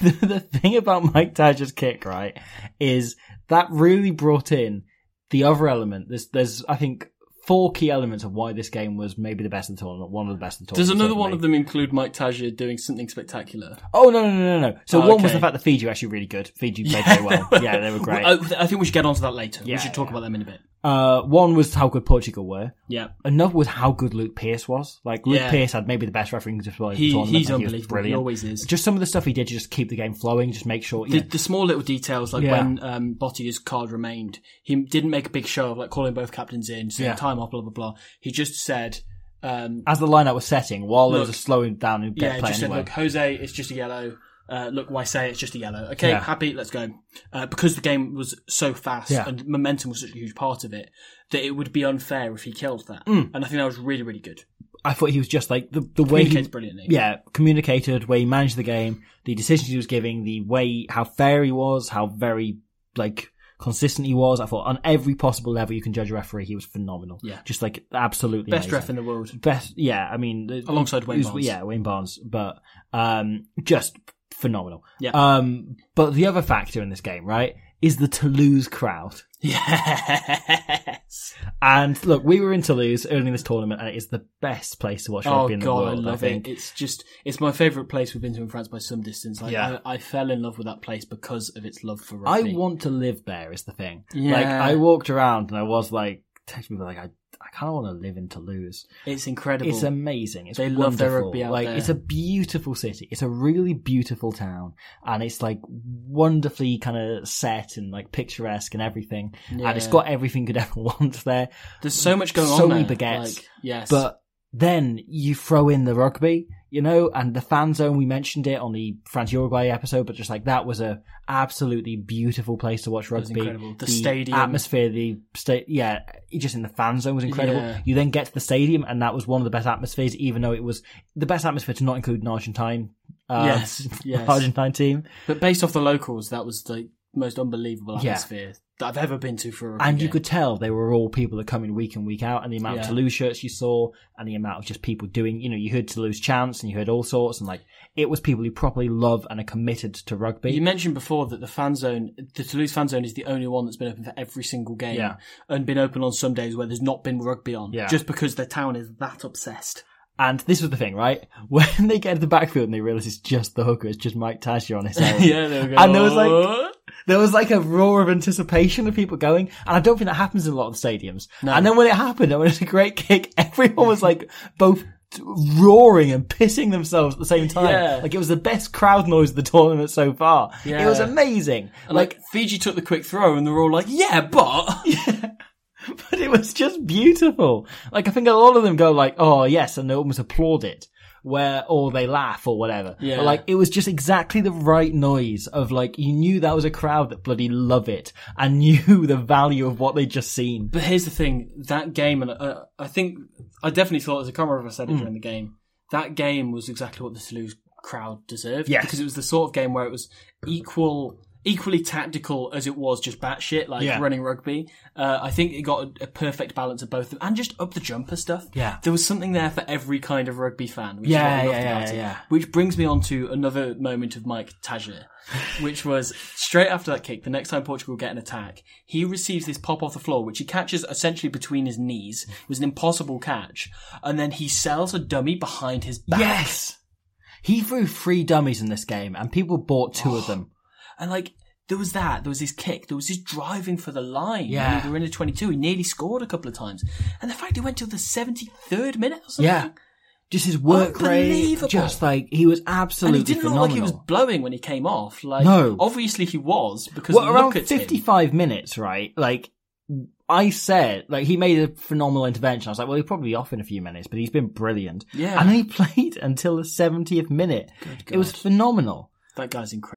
the, the thing about Mike Tadjer's kick, right, is that really brought in the other element. There's, there's, I think, four key elements of why this game was maybe the best of the tournament, one of the best of the Does tournament. another one of them include Mike Tadjer doing something spectacular? Oh no, no, no, no, no. So Oh, one was the fact that Fiji were actually really good. Fiji played very well. Yeah, they were great. I, I think we should get onto that later. Yeah, we should talk yeah. about them in a bit. Uh, one was how good Portugal were. Yeah. Another was how good Luke Pearce was. Like Luke Yeah. Pearce had maybe the best refereeing display of the He, tournament. he's Like, he was unbelievable. He brilliant. always is. Just some of the stuff he did to just keep the game flowing, just make sure. the, the small little details, like Yeah. when um, Botia's card remained, he didn't make a big show of like calling both captains in, saying Yeah. time off, blah blah blah. He just said, um, as the lineup was setting, while those Look, are slowing down and get yeah, play just anyway. said, look, Jose, it's just a yellow. Uh, look, why say it's just a yellow? Okay, Yeah. happy, let's go. Uh, because the game was so fast Yeah. and momentum was such a huge part of it that it would be unfair if he killed that. Mm. And I think that was really, really good. I thought he was just like the the way he brilliantly. yeah communicated, way he managed the game, the decisions he was giving, the way how fair he was, how very like consistent he was. I thought on every possible level you can judge a referee, he was phenomenal. Yeah. just like absolutely Best amazing. ref in the world. best. Yeah, I mean Alongside Wayne was- Barnes. Yeah, Wayne Barnes, but um, just phenomenal. Yeah. Um, but the other factor in this game, right, is the Toulouse crowd. Yes. And look, we were in Toulouse early in this tournament, and it is the best place to watch Oh rugby in the god, world. I love think. it. It's just it's my favourite place we've been to in France by some distance. Like Yeah. I, I fell in love with that place because of its love for rugby. I want to live there. Is the thing. Yeah. Like I walked around and I was like, text me like I, I kind of want to live in Toulouse. it's incredible. It's amazing. It's They wonderful. love their rugby out like there. it's a beautiful city. It's a really beautiful town, and it's like wonderfully kind of set and like picturesque and everything. And it's got everything you could ever want there. There's so much going so on many there. baguettes. Like, yes, But then you throw in the rugby, you know, and the fan zone. We mentioned it on the France Uruguay episode, but just like that was a absolutely beautiful place to watch rugby. incredible. The stadium. atmosphere, the state, yeah, just in the fan zone was incredible. Yeah. You then get to the stadium, and that was one of the best atmospheres, even though it was the best atmosphere to not include an Argentine uh, Yes, yes. Argentine team. But based off the locals, that was the most unbelievable Yeah. That I've ever been to for a And you could tell they were all people that come in week in, week out, and the amount Yeah. of Toulouse shirts you saw, and the amount of just people doing, you know, you heard Toulouse chants and you heard all sorts, and like, it was people who properly love and are committed to rugby. You mentioned before that the fan zone, the Toulouse fan zone, is the only one that's been open for every single game, Yeah. and been open on some days where there's not been rugby on, Yeah. just because the town is that obsessed. And this was the thing, right? When they get to the backfield and they realise it's just the hooker, it's just Mike Tadjer on his own. yeah, they were going, And there was like- There was like a roar of anticipation of people going, and I don't think that happens in a lot of stadiums. No. And then when it happened, and when it was a great kick, everyone was like both roaring and pissing themselves at the same time. Yeah. Like it was the best crowd noise of the tournament so far. Yeah. It was amazing. And, like, Fiji took the quick throw, and they're all like, "Yeah, but." but it was just beautiful. Like I think a lot of them go like, "Oh yes," and they almost applaud it, where or they laugh or whatever. Yeah. But like it was just exactly the right noise of like you knew that was a crowd that bloody love it and knew the value of what they'd just seen. But here's the thing: that game, and uh, I think I definitely thought, as a if I Mm. said it during the game, that game was exactly what the Toulouse crowd deserved. Yes. because it was the sort of game where it was equal, equally tactical as it was just batshit, like Yeah. running rugby. Uh, I think it got a, a perfect balance of both, of them, and just up the jumper stuff. Yeah. there was something there for every kind of rugby fan. Which Yeah, yeah, yeah, yeah. Which brings me on to another moment of Mike Tadjer, which was straight after that kick, the next time Portugal get an attack, he receives this pop off the floor, which he catches essentially between his knees. It was an impossible catch. And then he sells a dummy behind his back. Yes. He threw three dummies in this game, and people bought two of them. And like, there was that, there was his kick, there was his driving for the line. Yeah. They were in the 22, he nearly scored a couple of times. And the fact he went till the 73rd minute or something. Yeah. Just his work rate, Unbelievable. just like he was absolutely. And he didn't phenomenal. look like he was blowing when he came off. Like, No. obviously he was because well, look around at him. 55 minutes, right? Like, I said, like, he made a phenomenal intervention. I was like, well, he'll probably be off in a few minutes, but he's been brilliant. Yeah. And he played until the 70th minute. It was phenomenal. That guy's incredible.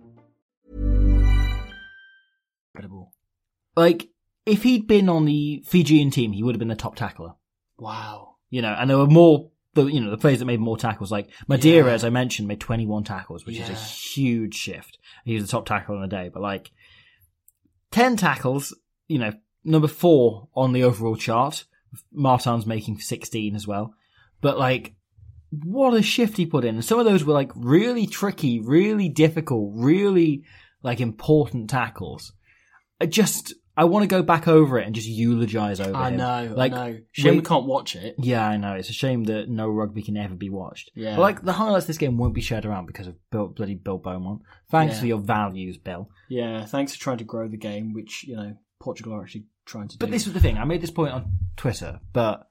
Incredible. Like, if he'd been on the Fijian team, he would have been the top tackler. Wow. You know, and there were more, the, you know, the players that made more tackles, like Madeira, Yeah. as I mentioned, made 21 tackles, which is a huge shift. He was the top tackler on the day, but like, 10 tackles, you know, number four on the overall chart. Martins making 16 as well. But like, what a shift he put in. And some of those were like really tricky, really difficult, really like important tackles. I just, I want to go back over it and just eulogize over it. I him. know, Like, I know. Shame we wait- can't watch it. yeah, I know. It's a shame that no rugby can ever be watched. Yeah. But like the highlights of this game won't be shared around because of Bill, bloody Bill Beaumont. Thanks Yeah. for your values, Bill. Yeah, thanks for trying to grow the game, which, you know, Portugal are actually trying to But this was the thing. I made this point on Twitter, but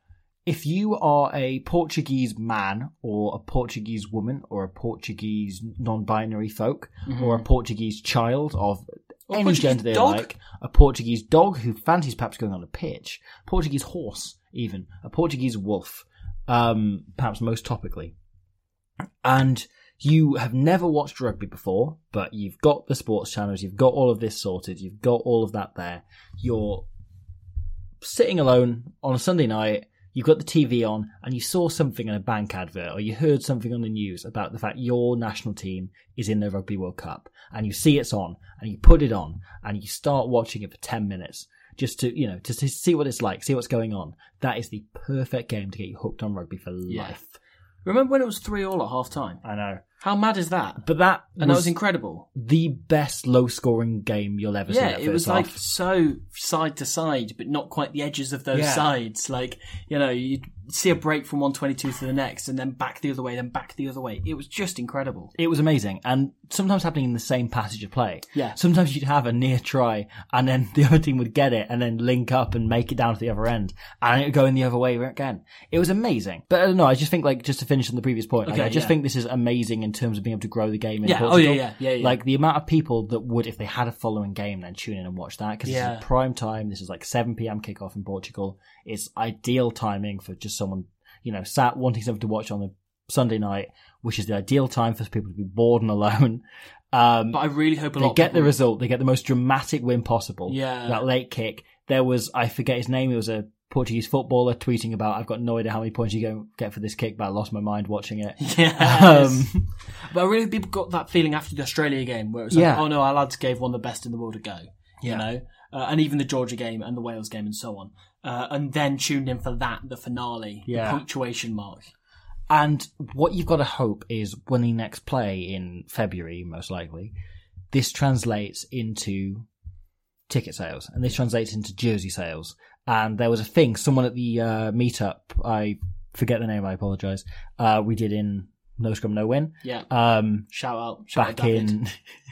if you are a Portuguese man or a Portuguese woman or a Portuguese non-binary folk mm-hmm. or a Portuguese child of Or any gender they dog. like, a Portuguese dog who fancies perhaps going on a pitch, Portuguese horse even, a Portuguese wolf, um, perhaps most topically, and you have never watched rugby before, but you've got the sports channels, you've got all of this sorted, you've got all of that there, you're sitting alone on a Sunday night, you've got the TV on, and you saw something in a bank advert, or you heard something on the news about the fact your national team is in the Rugby World Cup, and you see it's on, and you put it on, and you start watching it for 10 minutes, just to, you know, to, to see what it's like, see what's going on. That is the perfect game to get you hooked on rugby for Yeah. life. Remember when it was three all at half time? I know. How mad is that? But that and that was incredible. the best low scoring game you'll ever see. Yeah, it was first like so side to side, but not quite the edges of those Yeah. sides. Like you know, you see a break from one twenty two to the next, and then back the other way, then back the other way. It was just incredible. It was amazing, and sometimes happening in the same passage of play. Yeah. Sometimes you'd have a near try, and then the other team would get it, and then link up and make it down to the other end, and it would go in the other way again. It was amazing. But uh, I don't know. I just think, like, just to finish on the previous point, like, I just yeah. think this is amazing in terms of being able to grow the game in Yeah, oh, yeah, yeah, yeah, yeah. Like the amount of people that would, if they had a following game, then tune in and watch that because Yeah. this is prime time. This is like 7 p.m. kickoff in Portugal. It's ideal timing for just someone, you know, sat wanting something to watch on the Sunday night, which is the ideal time for people to be bored and alone. Um, But I really hope a they get the result. They get the most dramatic win possible. Yeah. That late kick. There was, I forget his name. It was a Portuguese footballer tweeting about, I've got no idea how many points you go get for this kick, but I lost my mind watching it. Yes. Um, but I really people got that feeling after the Australia game where it was like, Yeah. oh no, our lads gave one of the best in the world a go. Yeah. You know, uh, and even the Georgia game and the Wales game and so on. Uh, and then tuned in for that, the finale, Yeah. the punctuation mark. And what you've got to hope is when they next play in February, most likely, this translates into ticket sales and this translates into jersey sales. And there was a thing, someone at the uh, meetup, I forget the name, I apologize, uh, we did in No Scrum No Win. Yeah. Um, Shout out. Shout back out in,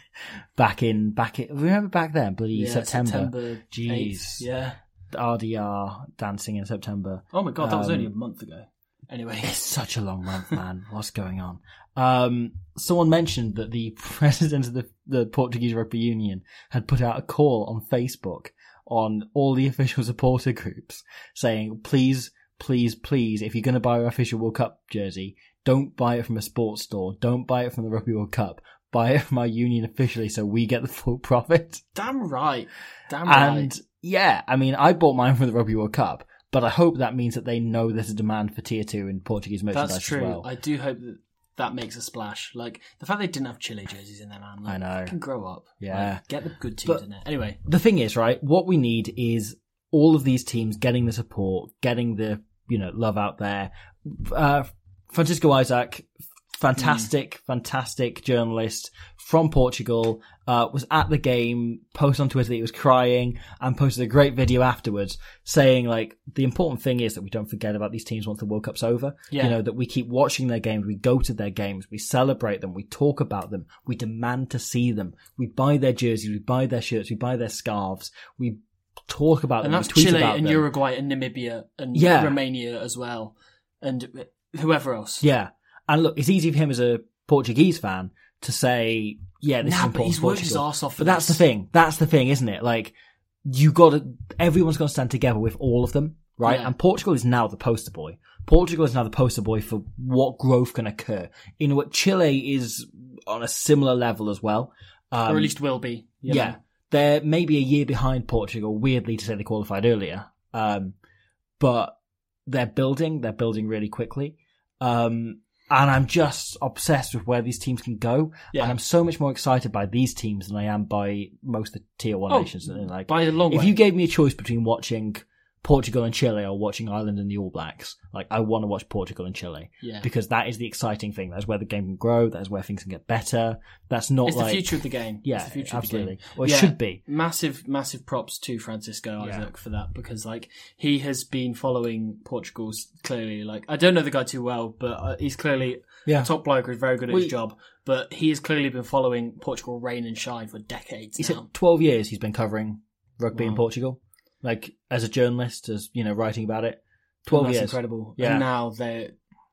back in, back in, remember back then, bloody Yeah, September. September Jeez. 8th, Yeah. RDR dancing in September. Oh my god, that was Um, only a month ago. Anyway. It's such a long month, man. What's going on? Um, someone mentioned that the president of the, the Portuguese Rugby Union had put out a call on Facebook on all the official supporter groups saying, please, please, please, if you're going to buy an official World Cup jersey, don't buy it from a sports store. Don't buy it from the Rugby World Cup. Buy it from our union officially so we get the full profit. Damn right. Damn And right. yeah, I mean, I bought mine from the Rugby World Cup, but I hope that means that they know there's a demand for tier two in Portuguese merchandise That's true. as well. I do hope that that makes a splash. Like the fact they didn't have Chile jerseys in there, man. Like, I know. Can grow up. Yeah. Like, get the good teams But- in there. Anyway. the thing is, right, what we need is all of these teams getting the support, getting the, you know, love out there. Uh, Francisco Isaac, fantastic, fantastic journalist from Portugal, uh, was at the game, posted on Twitter that he was crying, and posted a great video afterwards saying, like, the important thing is that we don't forget about these teams once the World Cup's over. Yeah. You know, that we keep watching their games, we go to their games, we celebrate them, we talk about them, we demand to see them, we buy their jerseys, we buy their shirts, we buy their scarves, we talk about And them, that's Chile about and them. Uruguay and Namibia and Yeah. Romania as well. And whoever else. Yeah. And look, it's easy for him as a Portuguese fan to say, yeah, this is important but he's worked his off for But that's the thing. That's the thing, isn't it? Like, you gotta, everyone's gotta stand together with all of them, right? Yeah. And Portugal is now the poster boy. Portugal is now the poster boy for what growth can occur. In what Chile is on a similar level as well. Um, or at least will be. you yeah. They're maybe a year behind Portugal, weirdly to say they qualified earlier. Um, but they're building, they're building really quickly. Um, and I'm just obsessed with where these teams can go. Yeah. And I'm so much more excited by these teams than I am by most of the tier one Oh, nations. And like, by a long if way. you gave me a choice between watching Portugal and Chile or watching Ireland and the All Blacks, like I want to watch Portugal and Chile Yeah. because that is the exciting thing. That's where the game can grow. That's where things can get better. That's not It's like the future of the game. Yeah, it's the future absolutely. Of the game. Well, it should be. Massive, massive props to Francisco Isaac for that because, like, he has been following Portugal's clearly. Like, I don't know the guy too well, but uh, he's clearly Yeah. a top bloke who's very good at Well, his job. But he has clearly been following Portugal rain and shine for decades He now. said 12 years he's been covering rugby in Portugal, like as a journalist, as you know, writing about it. 12 that's years. incredible. Yeah. And now their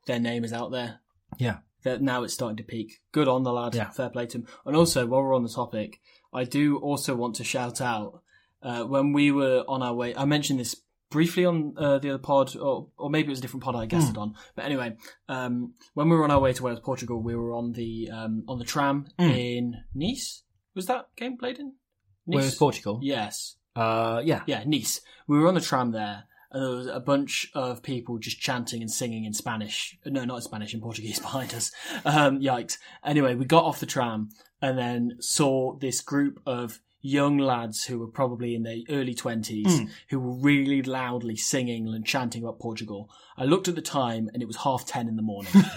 their name is out there. Yeah. That now it's starting to peak. Good on the lad. Yeah. Fair play to him. And also, while we're on the topic, I do also want to shout out uh, when we were on our way. I mentioned this briefly on uh, the other pod, or or maybe it was a different pod I guessed it on. But anyway, um, when we were on our way to Wales, Portugal, we were on the um, on the tram Hmm. in Nice. Was that game played in? Nice. Portugal, Yes. Uh, yeah, Yeah, Nice. We were on the tram there, and there was a bunch of people just chanting and singing in Spanish. No, not in Spanish, in Portuguese behind us. Um, yikes. Anyway, we got off the tram and then saw this group of young lads who were probably in their early 20s who were really loudly singing and chanting about Portugal. I looked at the time and it was half 10 in the morning.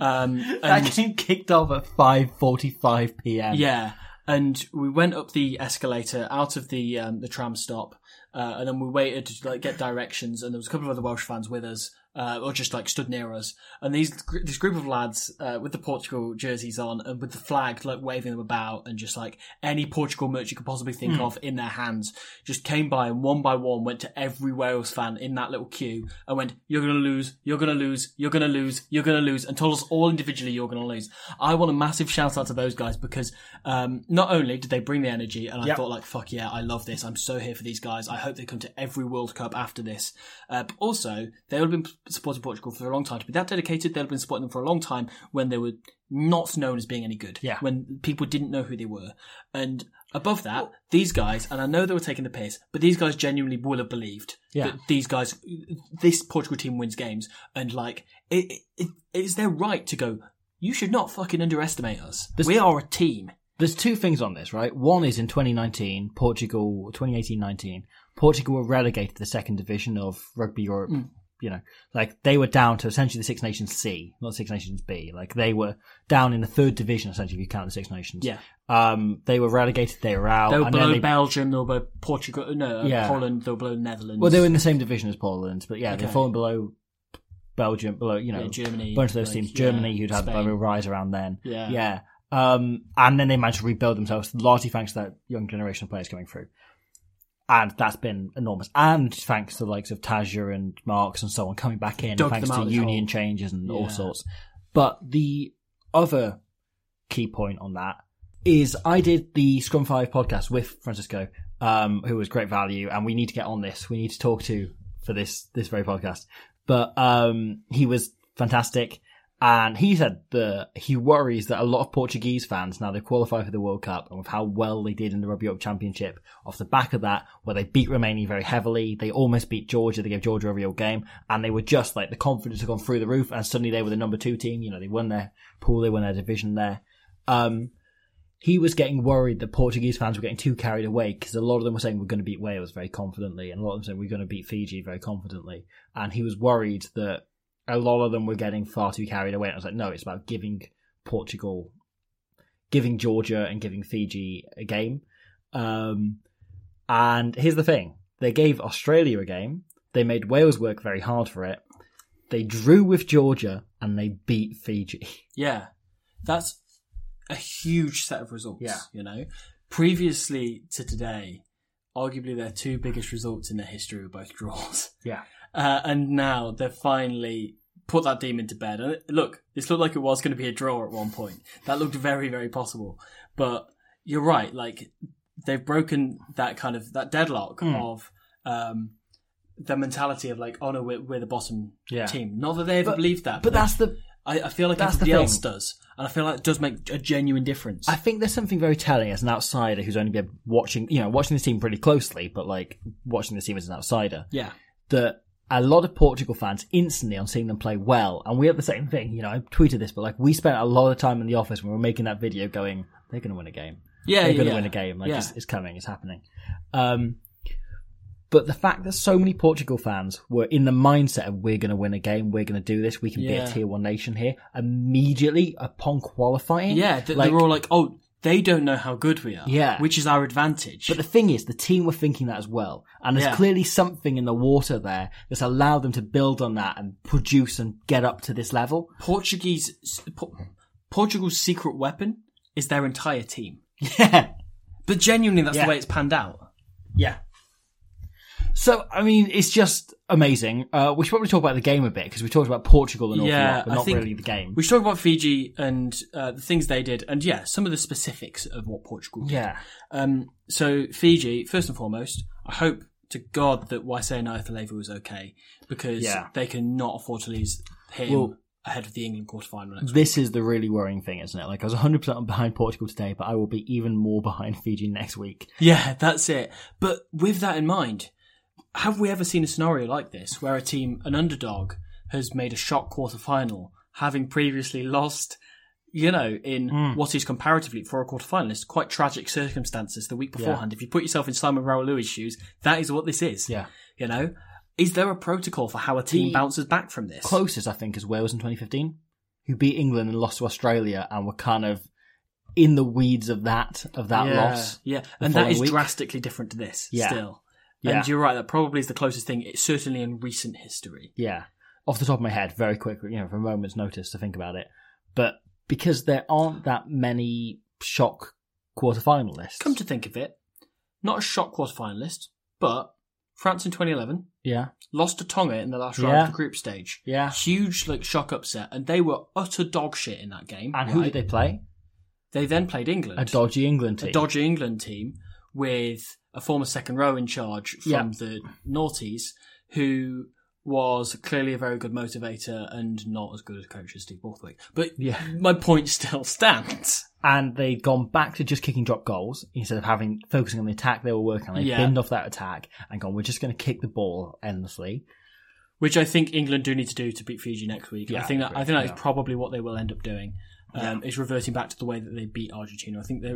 um, That and game kicked off at 5:45 p.m. yeah, and we went up the escalator out of the um, the tram stop, uh, and then we waited to like get directions. And there was a couple of other Welsh fans with us, uh, or just like stood near us. And these this group of lads uh, with the Portugal jerseys on and with the flag like waving them about, and just like any Portugal merch you could possibly think of in their hands, just came by and one by one went to every Wales fan in that little queue and went, "You're gonna lose, you're gonna lose, you're gonna lose, you're gonna lose," and told us all individually, "You're gonna lose." I want a massive shout out to those guys because um, not only did they bring the energy, and I Yep. thought like, "Fuck yeah, I love this. I'm so here for these guys. I hope they come to every World Cup after this." Uh, but also, they would have been supporting Portugal for a long time. To be that dedicated, they'd have been supporting them for a long time when they were not known as being any good. Yeah. When people didn't know who they were. And above that, these guys, and I know they were taking the piss, but these guys genuinely will have believed Yeah. that these guys, this Portugal team wins games. And like, it, it, it is their right to go, you should not fucking underestimate us. we are a team. There's two things on this, right? One is in 2019, Portugal, 2018-19, Portugal were relegated to the second division of Rugby Europe. Mm. You know, like they were down to essentially the Six Nations C, not Six Nations B. Like they were down in the third division, essentially, if you count the Six Nations. Yeah. Um, they were relegated, they were out. They were and then below they- Belgium, they were below Portugal, no, uh, Yeah. Poland, they were below Netherlands. Well, they were in the same division as Poland, but yeah, Okay. they've fallen below Belgium, below you know Yeah, Germany, a bunch of those like, teams. yeah, Germany, who'd had a Spain. real rise around then. Yeah. yeah. Um, and then they managed to rebuild themselves, largely thanks to that young generation of players coming through. And that's been enormous. And thanks to the likes of Tadjer and Marques and so on coming back in, Dug thanks to union changes and Yeah. all sorts. But the other key point on that is I did the Scrum 5 podcast with Francisco, um, who was great value, and we need to get on this. We need to talk to for this this very podcast. But um, he was fantastic, and he said that he worries that a lot of Portuguese fans now they qualify for the World Cup and with how well they did in the Rugby Europe Championship, off the back of that, where they beat Romania very heavily, they almost beat Georgia, they gave Georgia a real game, and they were just like the confidence had gone through the roof, and suddenly they were the number two team. You know, they won their pool, they won their division there. Um, he was getting worried that Portuguese fans were getting too carried away because a lot of them were saying we're going to beat Wales very confidently, and a lot of them saying we're going to beat Fiji very confidently, and he was worried that a lot of them were getting far too carried away. And I was like, no, it's about giving Portugal, giving Georgia, and giving Fiji a game. Um, and here's the thing: they gave Australia a game. They made Wales work very hard for it. They drew with Georgia and they beat Fiji. Yeah, that's a huge set of results. Yeah. you know, previously to today, arguably their two biggest results in their history were both draws. Yeah. Uh, and now they're finally put that demon to bed. And look, this looked like it was going to be a draw at one point. That looked very, very possible. But you're right. Like they've broken that kind of that deadlock Hmm. of um, the mentality of like, oh no, we're, we're the bottom Yeah. team. Not that they ever But- believed that, But that's the I, I feel like That's the everybody else does, and I feel like it does make a genuine difference. I think there's something very telling as an outsider who's only been watching, you know, watching this team pretty closely, but like watching this team as an outsider, yeah, that a lot of Portugal fans instantly on seeing them play well, and we had the same thing, you know, I tweeted this, but like we spent a lot of time in the office when we were making that video going, they're going to win a game. yeah, they're yeah, going to yeah. win a game. Like yeah. it's, it's coming, it's happening. Um, but the fact that so many Portugal fans were in the mindset of we're going to win a game, we're going to do this, we can be a tier one nation here, immediately upon qualifying, yeah, like- they were all like, oh, they don't know how good we are. Yeah. which is our advantage. But the thing is, the team were thinking that as well. And there's Yeah. clearly something in the water there that's allowed them to build on that and produce and get up to this level. Portuguese, Por- Portugal's secret weapon is their entire team. Yeah. But genuinely, that's Yeah. the way it's panned out. Yeah. So, I mean, it's just amazing. Uh, we should probably talk about the game a bit because we talked about Portugal and awful Yeah, lot, but I not really the game. We should talk about Fiji and uh, the things they did, and yeah, some of the specifics of what Portugal did. Yeah. Um, so Fiji, first and foremost, I hope to God that Waisea Nayacalevu was okay because Yeah. they cannot afford to lose him Well- ahead of the England quarterfinal next week. This is the really worrying thing, isn't it? Like, I was 100% behind Portugal today, but I will be even more behind Fiji next week. Yeah, that's it. But with that in mind, have we ever seen a scenario like this where a team, an underdog, has made a shock quarterfinal, having previously lost you know, in Hmm. what is comparatively for a quarterfinalist quite tragic circumstances the week beforehand. If you put yourself in Simon Raiwalui's shoes, that is what this is. Yeah. You know, is there a protocol for how a team The bounces back from this? Closest, I think, is Wales in 2015, who beat England and lost to Australia and were kind of in the weeds of that of that yeah, loss. Yeah, and that is week. drastically different to this. Yeah. Still, Yeah. and you're right. That probably is the closest thing. Certainly in recent history. Yeah. Off the top of my head, very quick, you know, for a moment's notice to think about it. But because there aren't that many shock quarterfinalists. Come to think of it, not a shock quarterfinalist, but France in 2011 yeah. lost to Tonga in the last round Yeah. of the group stage. Yeah. Huge like shock upset, and they were utter dog shit in that game. And who right? did they play? They then played England, A dodgy England team. a dodgy England team with a former second row in charge from Yeah. the noughties, who was clearly a very good motivator and not as good a coach as Steve Borthwick. But Yeah. my point still stands. and they'd gone back to just kicking drop goals instead of having focusing on the attack they were working on. They Yeah. binned off that attack and gone, we're just going to kick the ball endlessly. which I think England do need to do to beat Fiji next week. Yeah, I think that I think that is yeah. probably what they will end up doing. Um, Is reverting back to the way that they beat Argentina. I think they-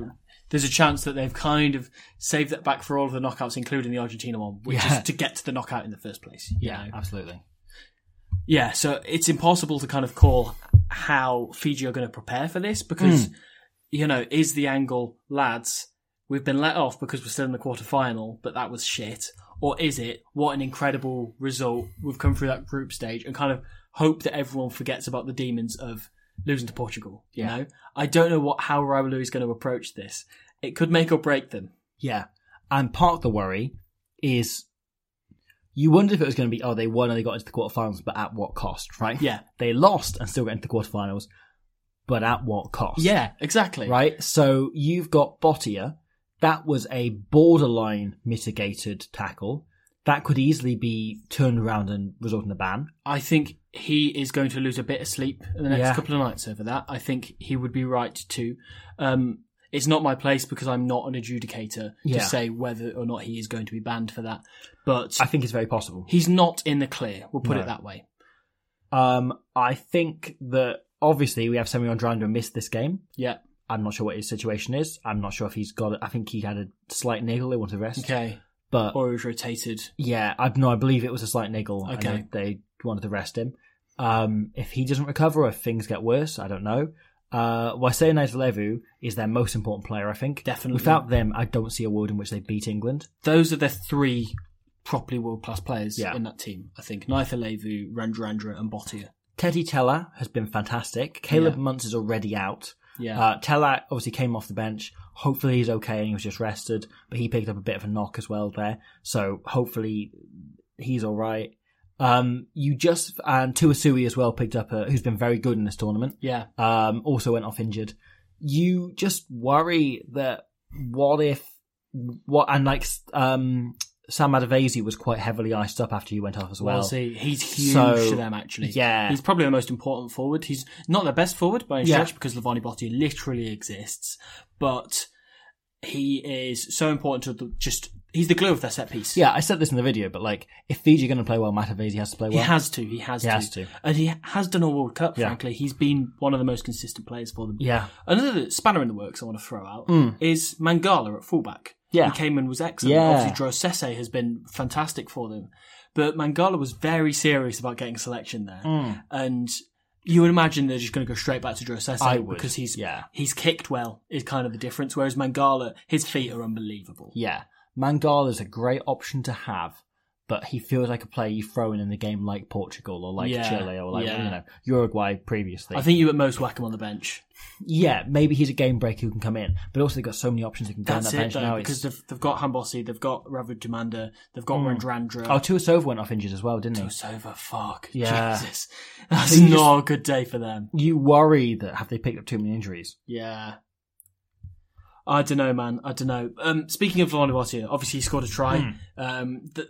there's a chance that they've kind of saved that back for all of the knockouts, including the Argentina one, which Yeah. is to get to the knockout in the first place. Yeah, know? absolutely. yeah. So it's impossible to kind of call how Fiji are going to prepare for this because Hmm. you know is the angle lads we've been let off because we're still in the quarter final, but that was shit. Or is it what an incredible result? We've come through that group stage and kind of hope that everyone forgets about the demons of losing to Portugal. You Yeah. know, I don't know what how Raiwalui is going to approach this. It could make or break them. Yeah. And part of the worry is you wonder if it was going to be, oh, they won and they got into the quarterfinals, but at what cost, right? Yeah, They lost and still got into the quarterfinals, but at what cost? yeah, exactly. Right? So you've got Botia. That was a borderline mitigated tackle. That could easily be turned around and result in a ban. I think he is going to lose a bit of sleep in the next Yeah. couple of nights over that. I think he would be right to. Um, it's not my place because I'm not an adjudicator Yeah. to say whether or not he is going to be banned for that. But I think it's very possible. he's not in the clear. We'll put No. it that way. Um, I think that obviously we have Semi Radradra missed this game. Yeah. I'm not sure what his situation is. I'm not sure if he's got. I think he had a slight niggle. They want to rest. Okay. But Or he was rotated. yeah, I no, I believe it was a slight niggle. Okay. they wanted to rest him. Um, if he doesn't recover, or if things get worse, I don't know. Uh, Waisea Nayacalevu is their most important player, I think. Definitely. Without them, I don't see a world in which they beat England. Those are the three properly world class players Yeah. in that team. I think Naitha Levu, Radradra, and Botia. Teti Tela has been fantastic. Caleb Yeah. Muntz is already out. Yeah. Uh, Tela obviously came off the bench. Hopefully he's okay and he was just rested, but he picked up a bit of a knock as well there. So hopefully he's all right. Um, you just and Tuisova as well picked up a, who's been very good in this tournament. yeah. Um, also went off injured. You just worry that what if what and like um Sam Matavesi was quite heavily iced up after you went off as well. Well, see, he's huge So, to them actually. yeah. he's probably the most important forward. He's not the best forward by any Yeah. stretch because Levani Botia literally exists, but he is so important to the, just. He's the glue of their set piece. Yeah, I said this in the video, but like if Fiji are going to play well, Matavesi has to play well. He has to. He has He to. has to. And he has done a World Cup, Yeah. frankly. He's been one of the most consistent players for them. Yeah. Another spanner in the works I want to throw out Mm. is Maqala at fullback. Yeah. He came and was excellent. Yeah. Obviously, Droasese has been fantastic for them. But Maqala was very serious about getting selection there. Mm. And you would imagine they're just going to go straight back to Droasese I would, because he's yeah. he's kicked well is kind of the difference. Whereas Maqala, his feet are unbelievable. Yeah. Maqala is a great option to have, but he feels like a player you throw in in a game like Portugal or like Yeah, Chile or like yeah. you know Uruguay previously. I think you at most whack him on the bench. yeah, maybe he's a game breaker who can come in, but also they've got so many options who can go on that it bench though, now. because they've, they've got Habosi, they've got Ravutaumada, they've got Mm. Radradra. oh, Tuisova went off injured as well, didn't he? Tuisova, fuck. Yeah. Jesus. That's So not a good day for them. You worry that have they picked up too many injuries? Yeah. I don't know, man. I don't know. Um, speaking of Vanuatu, obviously he scored a try. Hmm. Um, the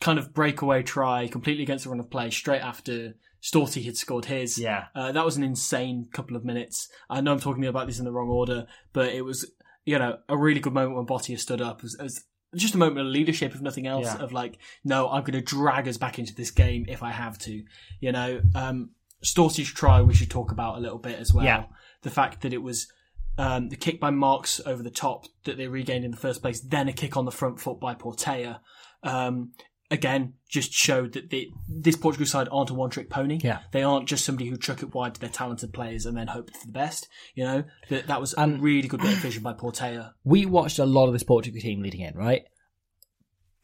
kind of breakaway try, completely against the run of play, straight after Storti had scored his. Yeah. Uh, that was an insane couple of minutes. I know I'm talking about this in the wrong order, but it was, you know, a really good moment when Botia stood up as, as just a moment of leadership, if nothing else, Yeah. of like, no, I'm going to drag us back into this game if I have to. You know, um, Storti's try we should talk about a little bit as well. Yeah. the fact that it was um, the kick by Marques over the top that they regained in the first place, then a kick on the front foot by Portela. Um, again, just showed that the, this Portugal side aren't a one trick pony. Yeah. They aren't just somebody who chuck it wide to their talented players and then hope for the best. You know, that, that was a really good bit of vision by Portela. we watched a lot of this Portugal team leading in, right?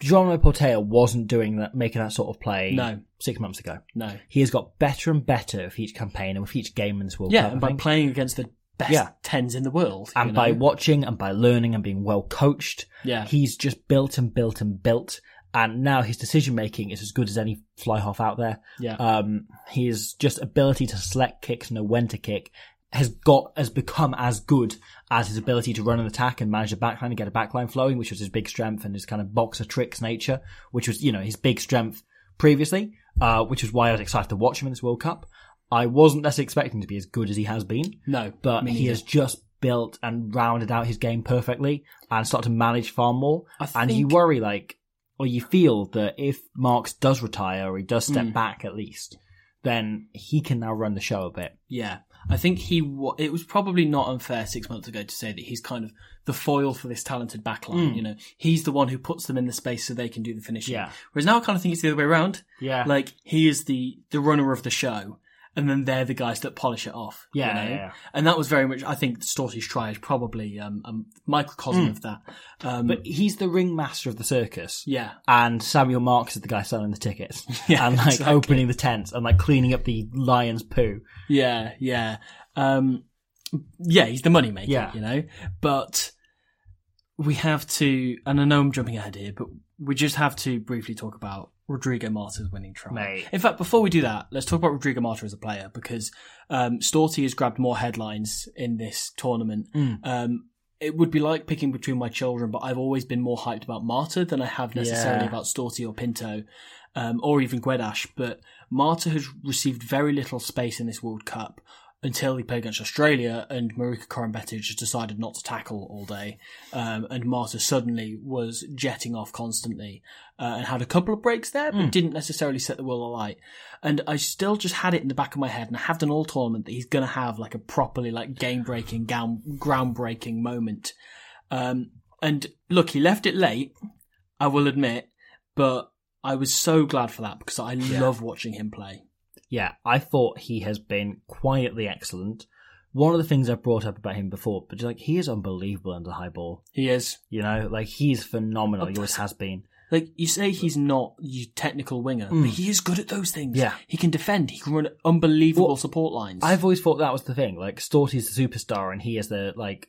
Jeronimo Portela wasn't doing that, making that sort of play No. six months ago. No. He has got better and better with each campaign and with each game in this World Yeah, Cup. and by playing against the best Yeah. tens in the world. and you by watching and by learning and being well coached, Yeah. he's just built and built and built. And now his decision making is as good as any fly half out there. Yeah. Um, his just ability to select kicks, know when to kick, has got has become as good as his ability to run an attack and manage a backline and get a backline flowing, which was his big strength and his kind of boxer tricks nature, which was you know his big strength previously, uh, which is why I was excited to watch him in this World Cup. I wasn't necessarily expecting to be as good as he has been no, but he has just built and rounded out his game perfectly and started to manage far more. I And you worry like, or you feel that if Marques does retire or he does step Mm. back at least, then he can now run the show a bit. Yeah, I think he. wa- It was probably not unfair six months ago to say that he's kind of the foil for this talented backline. Mm. You know, he's the one who puts them in the space so they can do the finishing. Yeah. Whereas now I kind of think it's the other way around. Yeah. Like he is the the runner of the show, and then they're the guys that polish it off. you Yeah, know? yeah, yeah. And that was very much. I think Storti's try is probably um, a microcosm of that. Um, Mm. But he's the ringmaster of the circus. yeah, And Samuel Marques is the guy selling the tickets. Yeah, and like exactly. opening the tents and like cleaning up the lion's poo. Yeah, yeah. Um, yeah, he's the money maker, Yeah. you know? But we have to, and I know I'm jumping ahead here, but we just have to briefly talk about Rodrigo Marta's winning try. Mate. In fact, before we do that, let's talk about Rodrigo Marta as a player because um, Storti has grabbed more headlines in this tournament. Mm. Um, it would be like picking between my children, but I've always been more hyped about Marta than I have necessarily Yeah. about Storti or Pinto, um, or even Guedes. But Marta has received very little space in this World Cup until he played against Australia, and Marika Koroibete just decided not to tackle all day, um, and Marta suddenly was jetting off constantly uh, and had a couple of breaks there, but didn't necessarily set the world alight. And I still just had it in the back of my head, and I have done all tournament that he's going to have like a properly like game breaking, ground breaking moment. Um, and look, he left it late, I will admit, but I was so glad for that because I love watching him play. Yeah, I thought he has been quietly excellent. One of the things I've brought up about him before, but like he is unbelievable under high ball. He is. You know, like he's phenomenal. He always has been. Like you say, he's not your technical winger, but he is good at those things. Mm. Yeah. he can defend. He can run unbelievable Well, support lines. I've always thought that was the thing. Like Storti's the superstar, and he is the like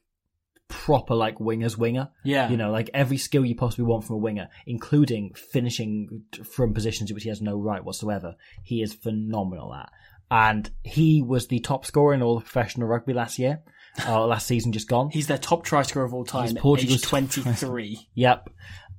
proper like winger's winger. Yeah. you know, like every skill you possibly want from a winger, including finishing from positions in which he has no right whatsoever. He is phenomenal at, and he was the top scorer in all of professional rugby last year. Uh, last season just gone. he's their top try scorer of all time. He's Portugal's age top twenty try three. Yep.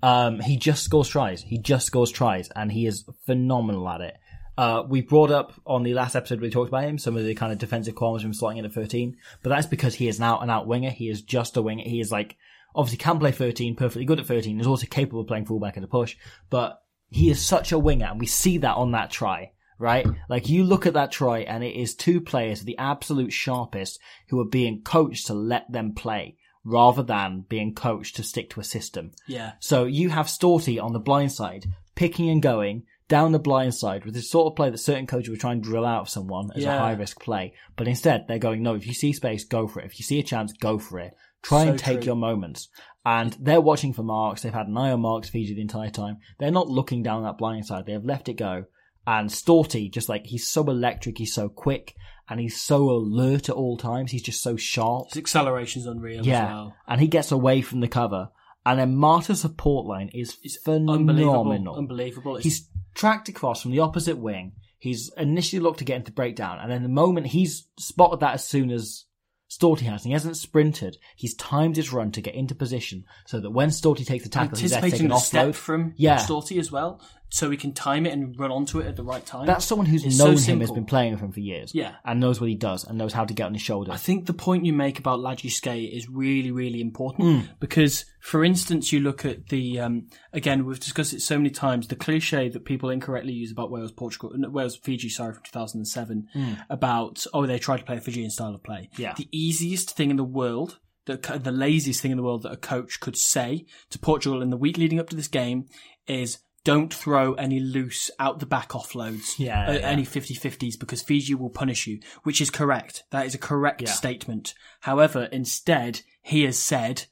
Um, he just scores tries. He just scores tries, and he is phenomenal at it. Uh, we brought up on the last episode we talked about him some of the kind of defensive qualities from slotting in at 13, but that's because he is now an out winger. He is just a winger. He is like obviously can play 13, perfectly good at 13. Is also capable of playing fullback at a push, but he is such a winger, and we see that on that try. Right? Like you look at that try and it is two players, the absolute sharpest, who are being coached to let them play rather than being coached to stick to a system. Yeah, So you have Storti on the blind side, picking and going down the blind side with the sort of play that certain coaches would try and drill out of someone as a high risk play. But instead, they're going, no, if you see space, go for it. If you see a chance, go for it. Try So and take true. your moments. And they're watching for marks. They've had an eye on marks Fiji the entire time. They're not looking down that blind side. They have left it go. And Storti, just like, he's so electric, he's so quick, and he's so alert at all times. He's just so sharp. his acceleration's unreal Yeah, as well. and he gets away from the cover. And then Marta's support line is Unbelievable, phenomenal. unbelievable. It's, He's tracked across from the opposite wing. He's initially looked to get into breakdown, and then the moment he's spotted that as soon as Storti has, and he hasn't sprinted, he's timed his run to get into position so that when Storti takes the tackle, he's there anticipating taking the step offload. from Yeah. Storti as well. So he can time it and run onto it at the right time. That's someone who's It's so known him, has simple. been playing with him for years. Yeah. And knows what he does and knows how to get on his shoulder. I think the point you make about Lagisquet is really, really important Mm. because, for instance, you look at the um, again we've discussed it so many times the cliche that people incorrectly use about Wales, Portugal, no, Wales, Fiji, sorry, from 2007 about oh they tried to play a Fijian style of play. Yeah. the easiest thing in the world. The, co- the laziest thing in the world that a coach could say to Portugal in the week leading up to this game is don't throw any loose out the back offloads, Yeah, uh, yeah. any 50-50s because Fiji will punish you, which is correct. That is a correct Yeah. statement. However, instead, he has said,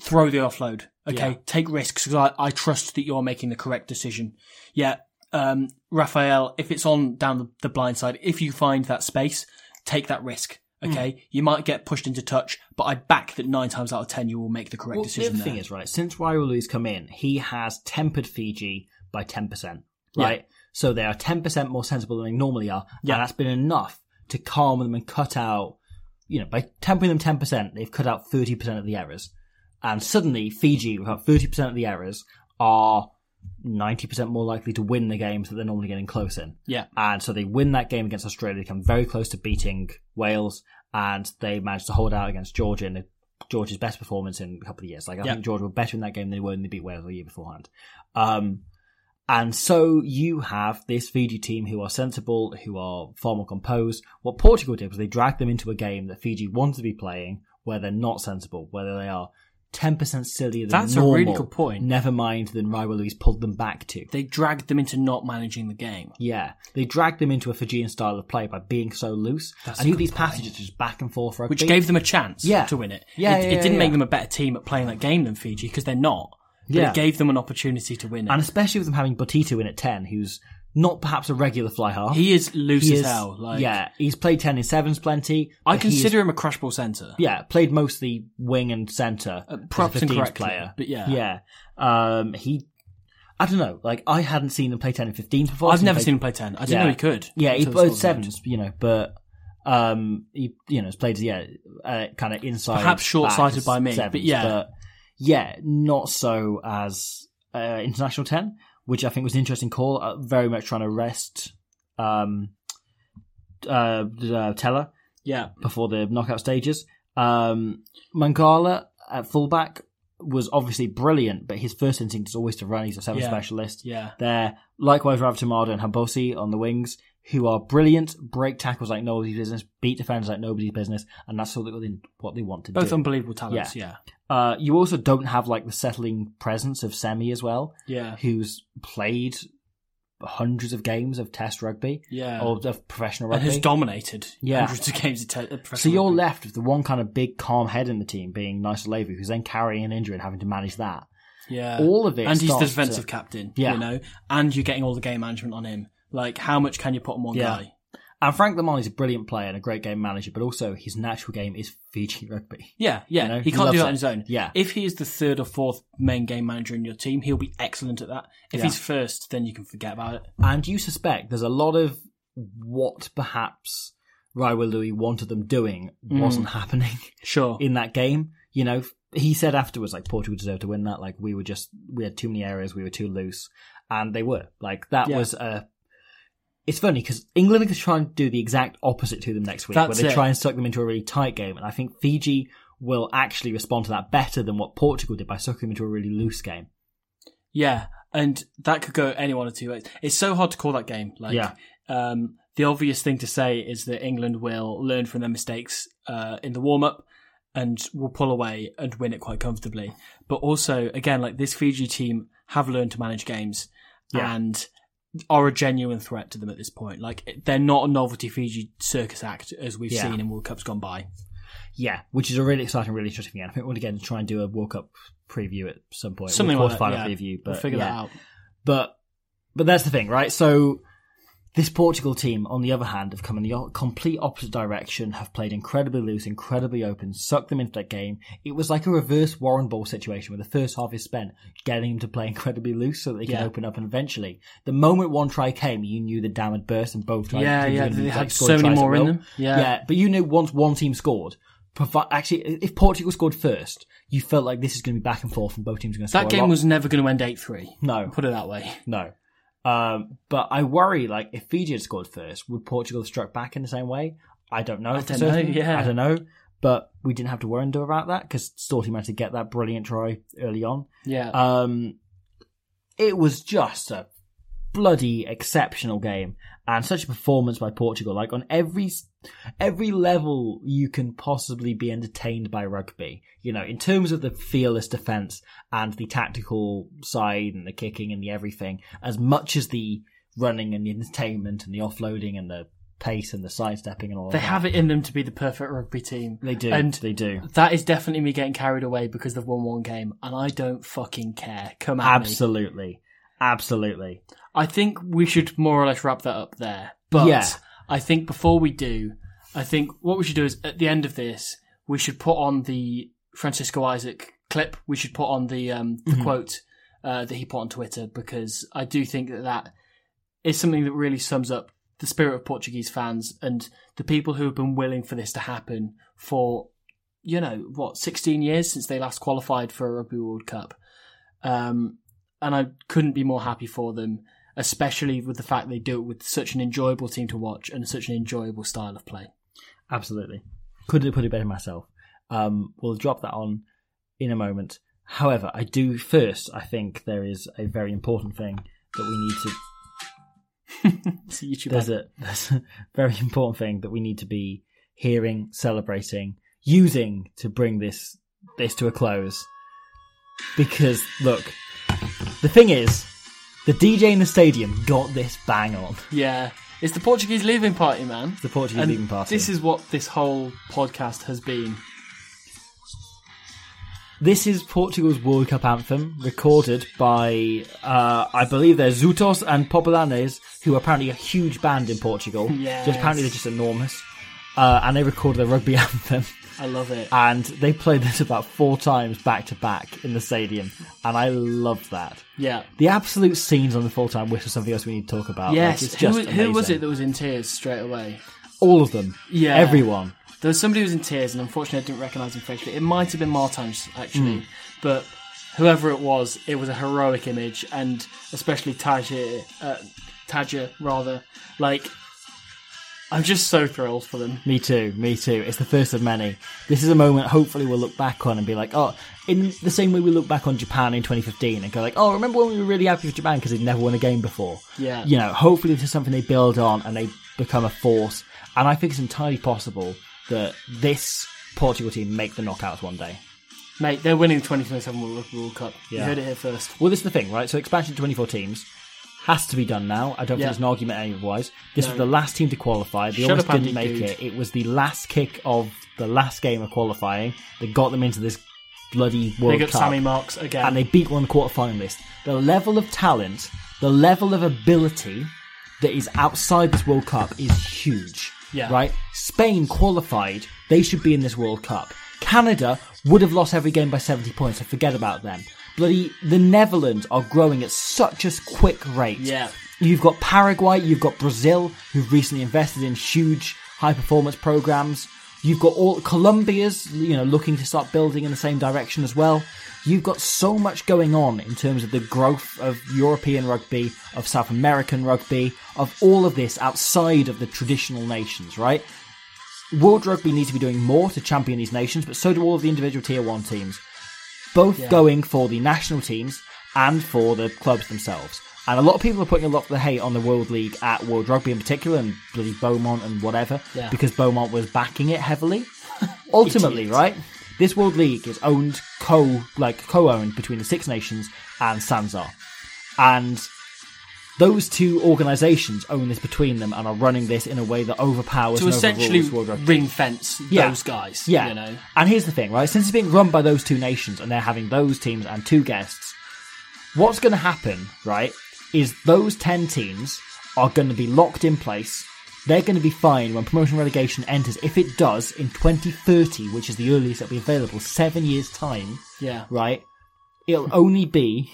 throw the offload. Okay, Yeah. take risks because I, I trust that you're making the correct decision. Yeah, um, Raffaele, if it's on down the, the blind side, if you find that space, take that risk. Hmm. Okay, you might get pushed into touch, but I back that nine times out of ten you will make the correct Well, the decision. other thing is right, since Raiwalui's come in, he has tempered Fiji by 10%, Yeah. right? So they are 10% more sensible than they normally are. Yeah. And that's been enough to calm them and cut out, you know, by tempering them 10%, they've cut out 30% of the errors. And suddenly, Fiji, without 30% of the errors, are 90% more likely to win the games that they're normally getting close in. Yeah. And so they win that game against Australia, they come very close to beating Wales, and they managed to hold out against Georgia in Georgia's best performance in a couple of years. Like, I Yeah. think Georgia were better in that game than they were when they beat Wales the year beforehand. Um, and so you have this Fiji team who are sensible, who are far more composed. What Portugal did was they dragged them into a game that Fiji wanted to be playing, where they're not sensible, where they are 10% sillier than That's a really good point. Never mind than Raiwalui's pulled them back to. They dragged them into not managing the game. Yeah, they dragged them into a Fijian style of play by being so loose. That's I a think good these point. passages just back and forth rugby. which gave them a chance Yeah. to win it. Yeah, it, yeah, it yeah, didn't make yeah. them a better team at playing that game than Fiji because they're not. But Yeah. it gave them an opportunity to win it. and especially with them having Botitu in at ten, who's not perhaps a regular fly half. he is loose He as is- hell. Like, yeah, he's played ten in sevens plenty. I but he is- consider him a crash ball centre. yeah, played mostly wing and centre. Uh, as a perhaps 15s incorrectly, player, but yeah. yeah. Um, he, I don't know. Like I hadn't seen him play ten and 15s before. I've never played- seen him play 10. I didn't Yeah. know he could. Yeah, he played sevens, you know, but um, he you know has played yeah, uh, kind of inside, Perhaps short-sighted by me, sevens, but yeah. yeah, not so as uh, international ten, which I think was an interesting call. Uh, very much trying to rest um, uh, uh, Tela Yeah. before the knockout stages. Um, Maqala at fullback was obviously brilliant, but his first instinct is always to run. He's a seven Yeah. specialist. Yeah. There, likewise, Ravutaumada and Habosi on the wings, who are brilliant, break tackles like nobody's business, beat defenders like nobody's business, and that's sort of what they want to Both do. Both unbelievable talents. Yeah. uh, you also don't have like the settling presence of Semi as well, Yeah. who's played hundreds of games of Test rugby Yeah. or of professional rugby, and has dominated Yeah. hundreds of games of te- uh, So professional you're rugby. left with the one kind of big calm head in the team being Nayacalevu, who's then carrying an injury and having to manage that. Yeah. all of it And he's the defensive to- captain. Yeah. You know? And you're getting all the game management on him. Like, how much can you put on one Yeah. guy? And Frank Lomani is a brilliant player and a great game manager, but also his natural game is Fiji rugby. Yeah, yeah. You know, he he can't do that it. on his own. Yeah. If he is the third or fourth main game manager in your team, he'll be excellent at that. If Yeah. he's first, then you can forget about it. And you suspect there's a lot of what perhaps Raiwalui wanted them doing mm. wasn't happening Sure. in that game. You know, he said afterwards, like, Portugal deserved to win that. Like, we were just, we had too many areas, we were too loose. And they were. Like, that Yeah. was a. It's funny because England are trying to do the exact opposite to them next week, That's where they it. try and suck them into a really tight game. And I think Fiji will actually respond to that better than what Portugal did by sucking them into a really loose game. Yeah, and that could go any one of two ways. It's so hard to call that game. Like, Yeah. um, the obvious thing to say is that England will learn from their mistakes uh, in the warm up and will pull away and win it quite comfortably. But also, again, like this Fiji team have learned to manage games Yeah. and are a genuine threat to them at this point. Like they're not a novelty Fiji circus act as we've Yeah. seen in World Cups gone by. Yeah, which is a really exciting, really interesting thing. I think we'll again try and do a World Cup preview at some point. Something Or like that. quarterfinal Yeah. preview, but we'll figure yeah. that out. But but that's the thing, right? So this Portugal team, on the other hand, have come in the complete opposite direction, have played incredibly loose, incredibly open, sucked them into that game. It was like a reverse Warrenball situation where the first half is spent getting them to play incredibly loose so that they can Yeah. open up and eventually, the moment one try came, you knew the dam had burst and both tries Yeah, yeah, they had so many more in them. Yeah. Yeah, but you knew once one team scored, actually, if Portugal scored first, you felt like this is going to be back and forth, and both teams are going to score. That game was never going to end eight three. no, Put it that way. no. Um, but I worry, like, if Fiji had scored first, would Portugal have struck back in the same way? I don't know. I don't know, yeah. I don't know. But we didn't have to worry about that because Storty managed to get that brilliant try early on. Yeah. Um, it was just a bloody exceptional game and such a performance by Portugal. Like on every every level you can possibly be entertained by rugby. You know, in terms of the fearless defense and the tactical side and the kicking and the everything, as much as the running and the entertainment and the offloading and the pace and the sidestepping and all. they that. have it in them to be the perfect rugby team. They do. And they do. that is definitely me getting carried away because they've won one game, and I don't fucking care. Come at me. Absolutely. Absolutely. I think we should more or less wrap that up there. But Yeah. I think before we do, I think what we should do is at the end of this, we should put on the Francisco Isaac clip. We should put on the um, the quote uh, that he put on Twitter because I do think that that is something that really sums up the spirit of Portuguese fans and the people who have been willing for this to happen for you know what 16 years since they last qualified for a Rugby World Cup. Um, and I couldn't be more happy for them, especially with the fact they do it with such an enjoyable team to watch and such an enjoyable style of play. Absolutely. Couldn't have put it better myself. Um, we'll drop that on in a moment. However, I do first, I think there is a very important thing that we need to YouTube there's a there's a very important thing that we need to be hearing, celebrating, using to bring this this to a close. Because look, the thing is, the DJ in the stadium got this bang on. Yeah, it's the Portuguese leaving party, man. The Portuguese And leaving party. This is what this whole podcast has been. This is Portugal's World Cup anthem, recorded by, uh, I believe they're Xutos and Populanes, who are apparently a huge band in Portugal. Just apparently they're just enormous. Uh, and they recorded the rugby anthem. I love it. And they played this about four times back to back in the stadium. And I love that. yeah. The absolute scenes on the full time whistle, something else we need to talk about. Like, Yes. it's who, was- who was it that was in tears straight away? All of them. Yeah. Everyone. There was somebody who was in tears, and unfortunately, I didn't recognise him facially. It might have been Martins, actually, Hmm. but whoever it was, it was a heroic image, and especially Tadjer, uh, Tadjer rather. Like, I'm just so thrilled for them. Me too, me too. It's the first of many. This is a moment hopefully we'll look back on and be like, oh, in the same way we look back on Japan in 2015 and go like, oh, remember when we were really happy with Japan because they'd never won a game before? Yeah. You know, hopefully this is something they build on and they become a force. And I think it's entirely possible that this Portugal team make the knockouts one day. Mate, they're winning the 2027 World, World Cup. You heard it here first. Well, this is the thing, right? So expansion to 24 teams has to be done now. I don't Yeah. think there's an argument otherwise. This No. was the last team to qualify. They Shut almost up, didn't Andy, make dude. it. It was the last kick of the last game of qualifying that got them into this bloody World Big up Cup. Sammy Marques again. and they beat one the. The level of talent, the level of ability that is outside this World Cup is huge. Yeah. Right? Spain qualified. They should be in this World Cup. Canada would have lost every game by 70 points, so forget about them. Bloody, the Netherlands are growing at such a quick rate. Yeah. You've got Paraguay, you've got Brazil, who've recently invested in huge high performance programs. You've got all Colombia's, you know, looking to start building in the same direction as well. You've got so much going on in terms of the growth of European rugby, of South American rugby, of all of this outside of the traditional nations, right? World Rugby needs to be doing more to champion these nations, but so do all of the individual tier one teams. Both going for the national teams and for the clubs themselves. And a lot of people are putting a lot of the hate on the World League at World Rugby in particular and bloody Beaumont and whatever, Yeah. because Beaumont was backing it heavily. Ultimately, right? This World League is owned co like co-owned between the Six Nations and Sanzar. And those two organisations own this between them and are running this in a way that overpowers to essentially overrules World Rugby. ring fence Yeah. those guys. Yeah. You know? And here's the thing, right? Since it's being run by those two nations and they're having those teams and two guests, what's going to happen, right, is those 10 teams are going to be locked in place. They're going to be fine when promotion relegation enters. If it does in 2030, which is the earliest it'll be available, seven years' time, Yeah. right? It'll only be,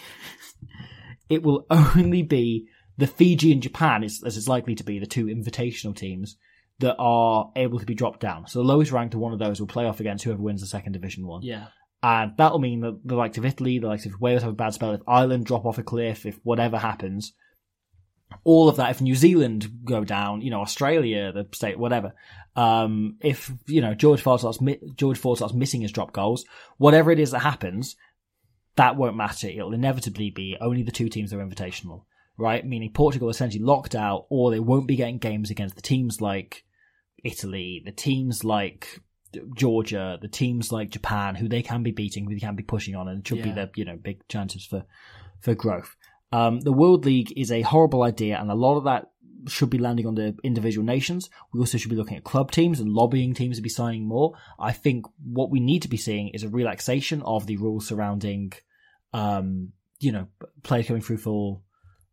it will only be the Fiji and Japan, is, as it's likely to be, the two invitational teams that are able to be dropped down. So the lowest ranked of one of those will play off against whoever wins the second division one. Yeah. And that'll mean that the likes of Italy, the likes of Wales have a bad spell, if Ireland drop off a cliff, if whatever happens, all of that, if New Zealand go down, you know, Australia, the state, whatever, um, if, you know, George Ford starts, mi- George Ford starts missing his drop goals, whatever it is that happens, that won't matter. It'll inevitably be only the two teams that are invitational, right? Meaning Portugal essentially locked out, or they won't be getting games against the teams like Italy, the teams like Georgia, the teams like Japan, who they can be beating, who they can be pushing on, and it should be Yeah. their you know big chances for for growth. Um, the World League is a horrible idea, and a lot of that should be landing on the individual nations. We also should be looking at club teams and lobbying teams to be signing more. I think what we need to be seeing is a relaxation of the rules surrounding, um, you know, players coming through for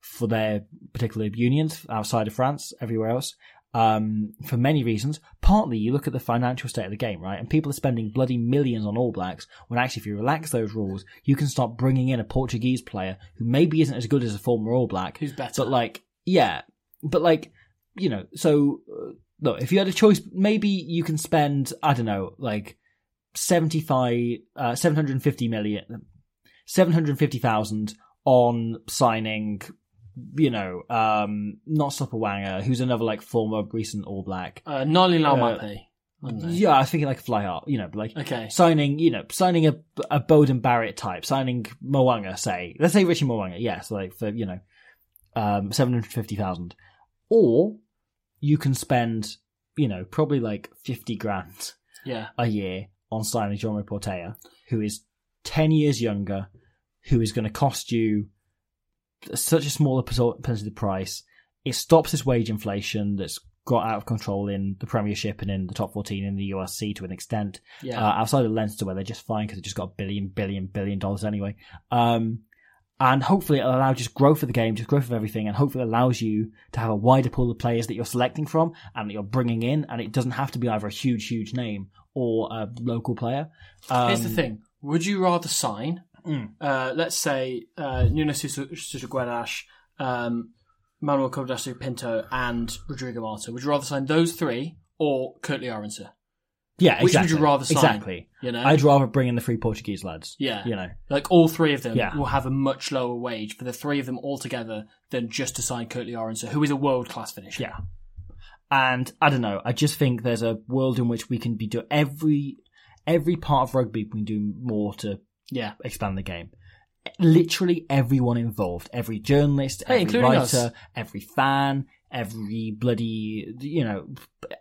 for their particular unions outside of France, everywhere else. Um, for many reasons. Partly, you look at the financial state of the game, right? And people are spending bloody millions on All Blacks. When actually, if you relax those rules, you can start bringing in a Portuguese player who maybe isn't as good as a former All Black, Who's better? but like, yeah, but like, you know, so uh, look, if you had a choice, maybe you can spend, I don't know, like 75, uh, 750 million, 750,000 on signing, you know, um, not Wanger, who's another like former recent All Black. Uh, Ngani Uh, Laumape. I. Yeah, I was thinking like a fly half, you know, like Okay. signing, you know, signing a a Beauden Barrett type, signing Mo'unga, say, let's say Richie Mo'unga, yes, like for you know, um, seven hundred fifty thousand, or you can spend, you know, probably like fifty grand Yeah. a year on signing John Portea, who is ten years younger, who is going to cost you such a smaller percentage of the price. It stops this wage inflation that's got out of control in the Premiership and in the top 14 in the URC to an extent. Yeah. Uh, outside of Leinster, where they're just fine because they just got a billion, billion, billion dollars anyway. Um, and hopefully it'll allow just growth of the game, just growth of everything, and hopefully it allows you to have a wider pool of players that you're selecting from and that you're bringing in, and it doesn't have to be either a huge, huge name or a local player. Um, Here's the thing: Would you rather sign, Mm. uh, let's say, uh, Nuno Guedes, um, Manuel Cardoso Pinto, and Rodrigo Marta? Would you rather sign those three or Kurtley Aronson? Yeah, exactly. Which would you rather sign? Exactly. You know? I'd rather bring in the three Portuguese lads. Yeah. You know. Like all three of them Yeah. will have a much lower wage for the three of them all together than just to sign Kurtley Aronson, who is a world class finisher. Yeah. And I don't know. I just think there's a world in which we can be do every every part of rugby. We can do more to Yeah. expand the game. Literally everyone involved, every journalist, Hey, every writer, us. every fan, every bloody you know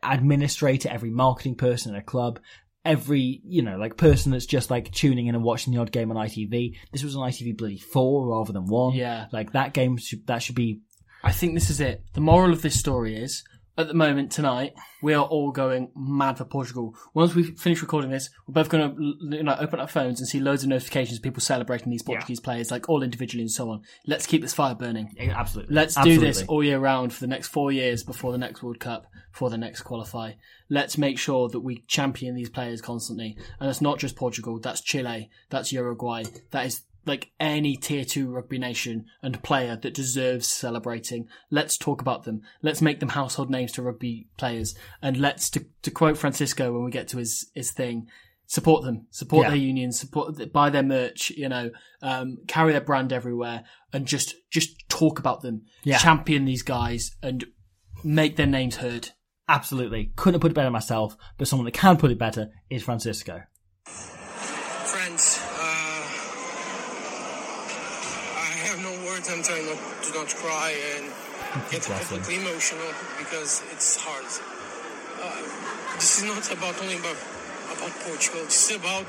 administrator, every marketing person in a club, every you know like person that's just like tuning in and watching the odd game on ITV. This was on ITV bloody four rather than one. Yeah. like that game should that should be I think this is it. The moral of this story is, at the moment tonight, we are all going mad for Portugal. Once we finish recording this, we're both going to you know, open our phones and see loads of notifications, of people celebrating these Portuguese players, like all individually and so on. Let's keep this fire burning. absolutely. Let's Absolutely. do this all year round for the next four years before the next World Cup, before the next qualify. Let's make sure that we champion these players constantly. And it's not just Portugal, that's Chile, that's Uruguay, that is like any tier two rugby nation and player that deserves celebrating. Let's talk about them. Let's make them household names to rugby players. And let's, to, to quote Francisco when we get to his, his thing, support them, support Yeah. their unions, support, buy their merch, you know, um, carry their brand everywhere and just, just talk about them, Yeah. champion these guys and make their names heard. Absolutely. Couldn't have put it better myself, but someone that can put it better is Francisco. Friends, uh, I have no words. I'm trying not to not cry and get completely emotional because it's hard. Uh, this is not about only about about Portugal. This is about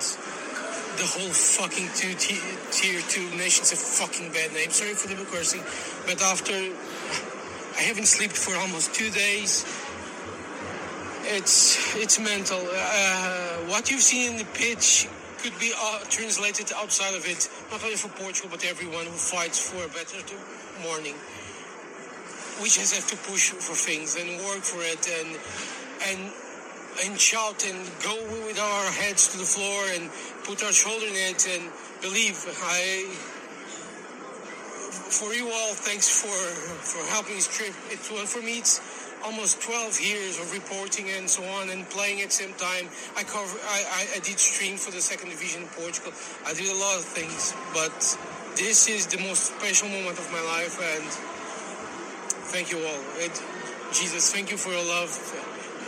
the whole fucking two tier, tier two nations. A fucking bad name. Sorry for the cursing, but after I haven't slept for almost two days. It's it's mental. Uh, what you've seen in the pitch could be uh, translated outside of it, not only for Portugal but everyone who fights for a better morning. We just have to push for things and work for it and and and shout and go with our heads to the floor and put our shoulder in it and believe. I for you all, thanks for for helping this trip. It's well for me. It's almost 12 years of reporting and so on and playing at the same time. I cover, I, I, I did stream for the second division in Portugal. I did a lot of things, but this is the most special moment of my life and thank you all. It, Jesus, thank you for your love.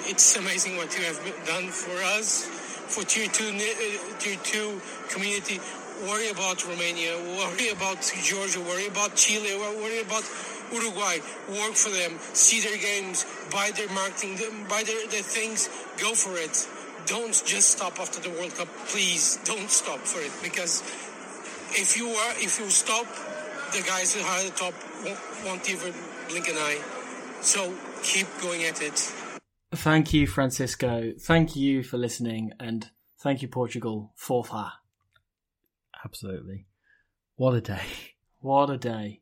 It's amazing what you have done for us, for tier two, uh, tier two community. Worry about Romania, worry about Georgia, worry about Chile, worry about Uruguay, work for them, see their games, buy their marketing, buy their, their things, go for it. Don't just stop after the World Cup. Please don't stop for it because if you are, if you stop, the guys who are at the top won't, won't even blink an eye. So keep going at it. Thank you, Francisco. Thank you for listening, and thank you, Portugal, for that. Absolutely. What a day. What a day.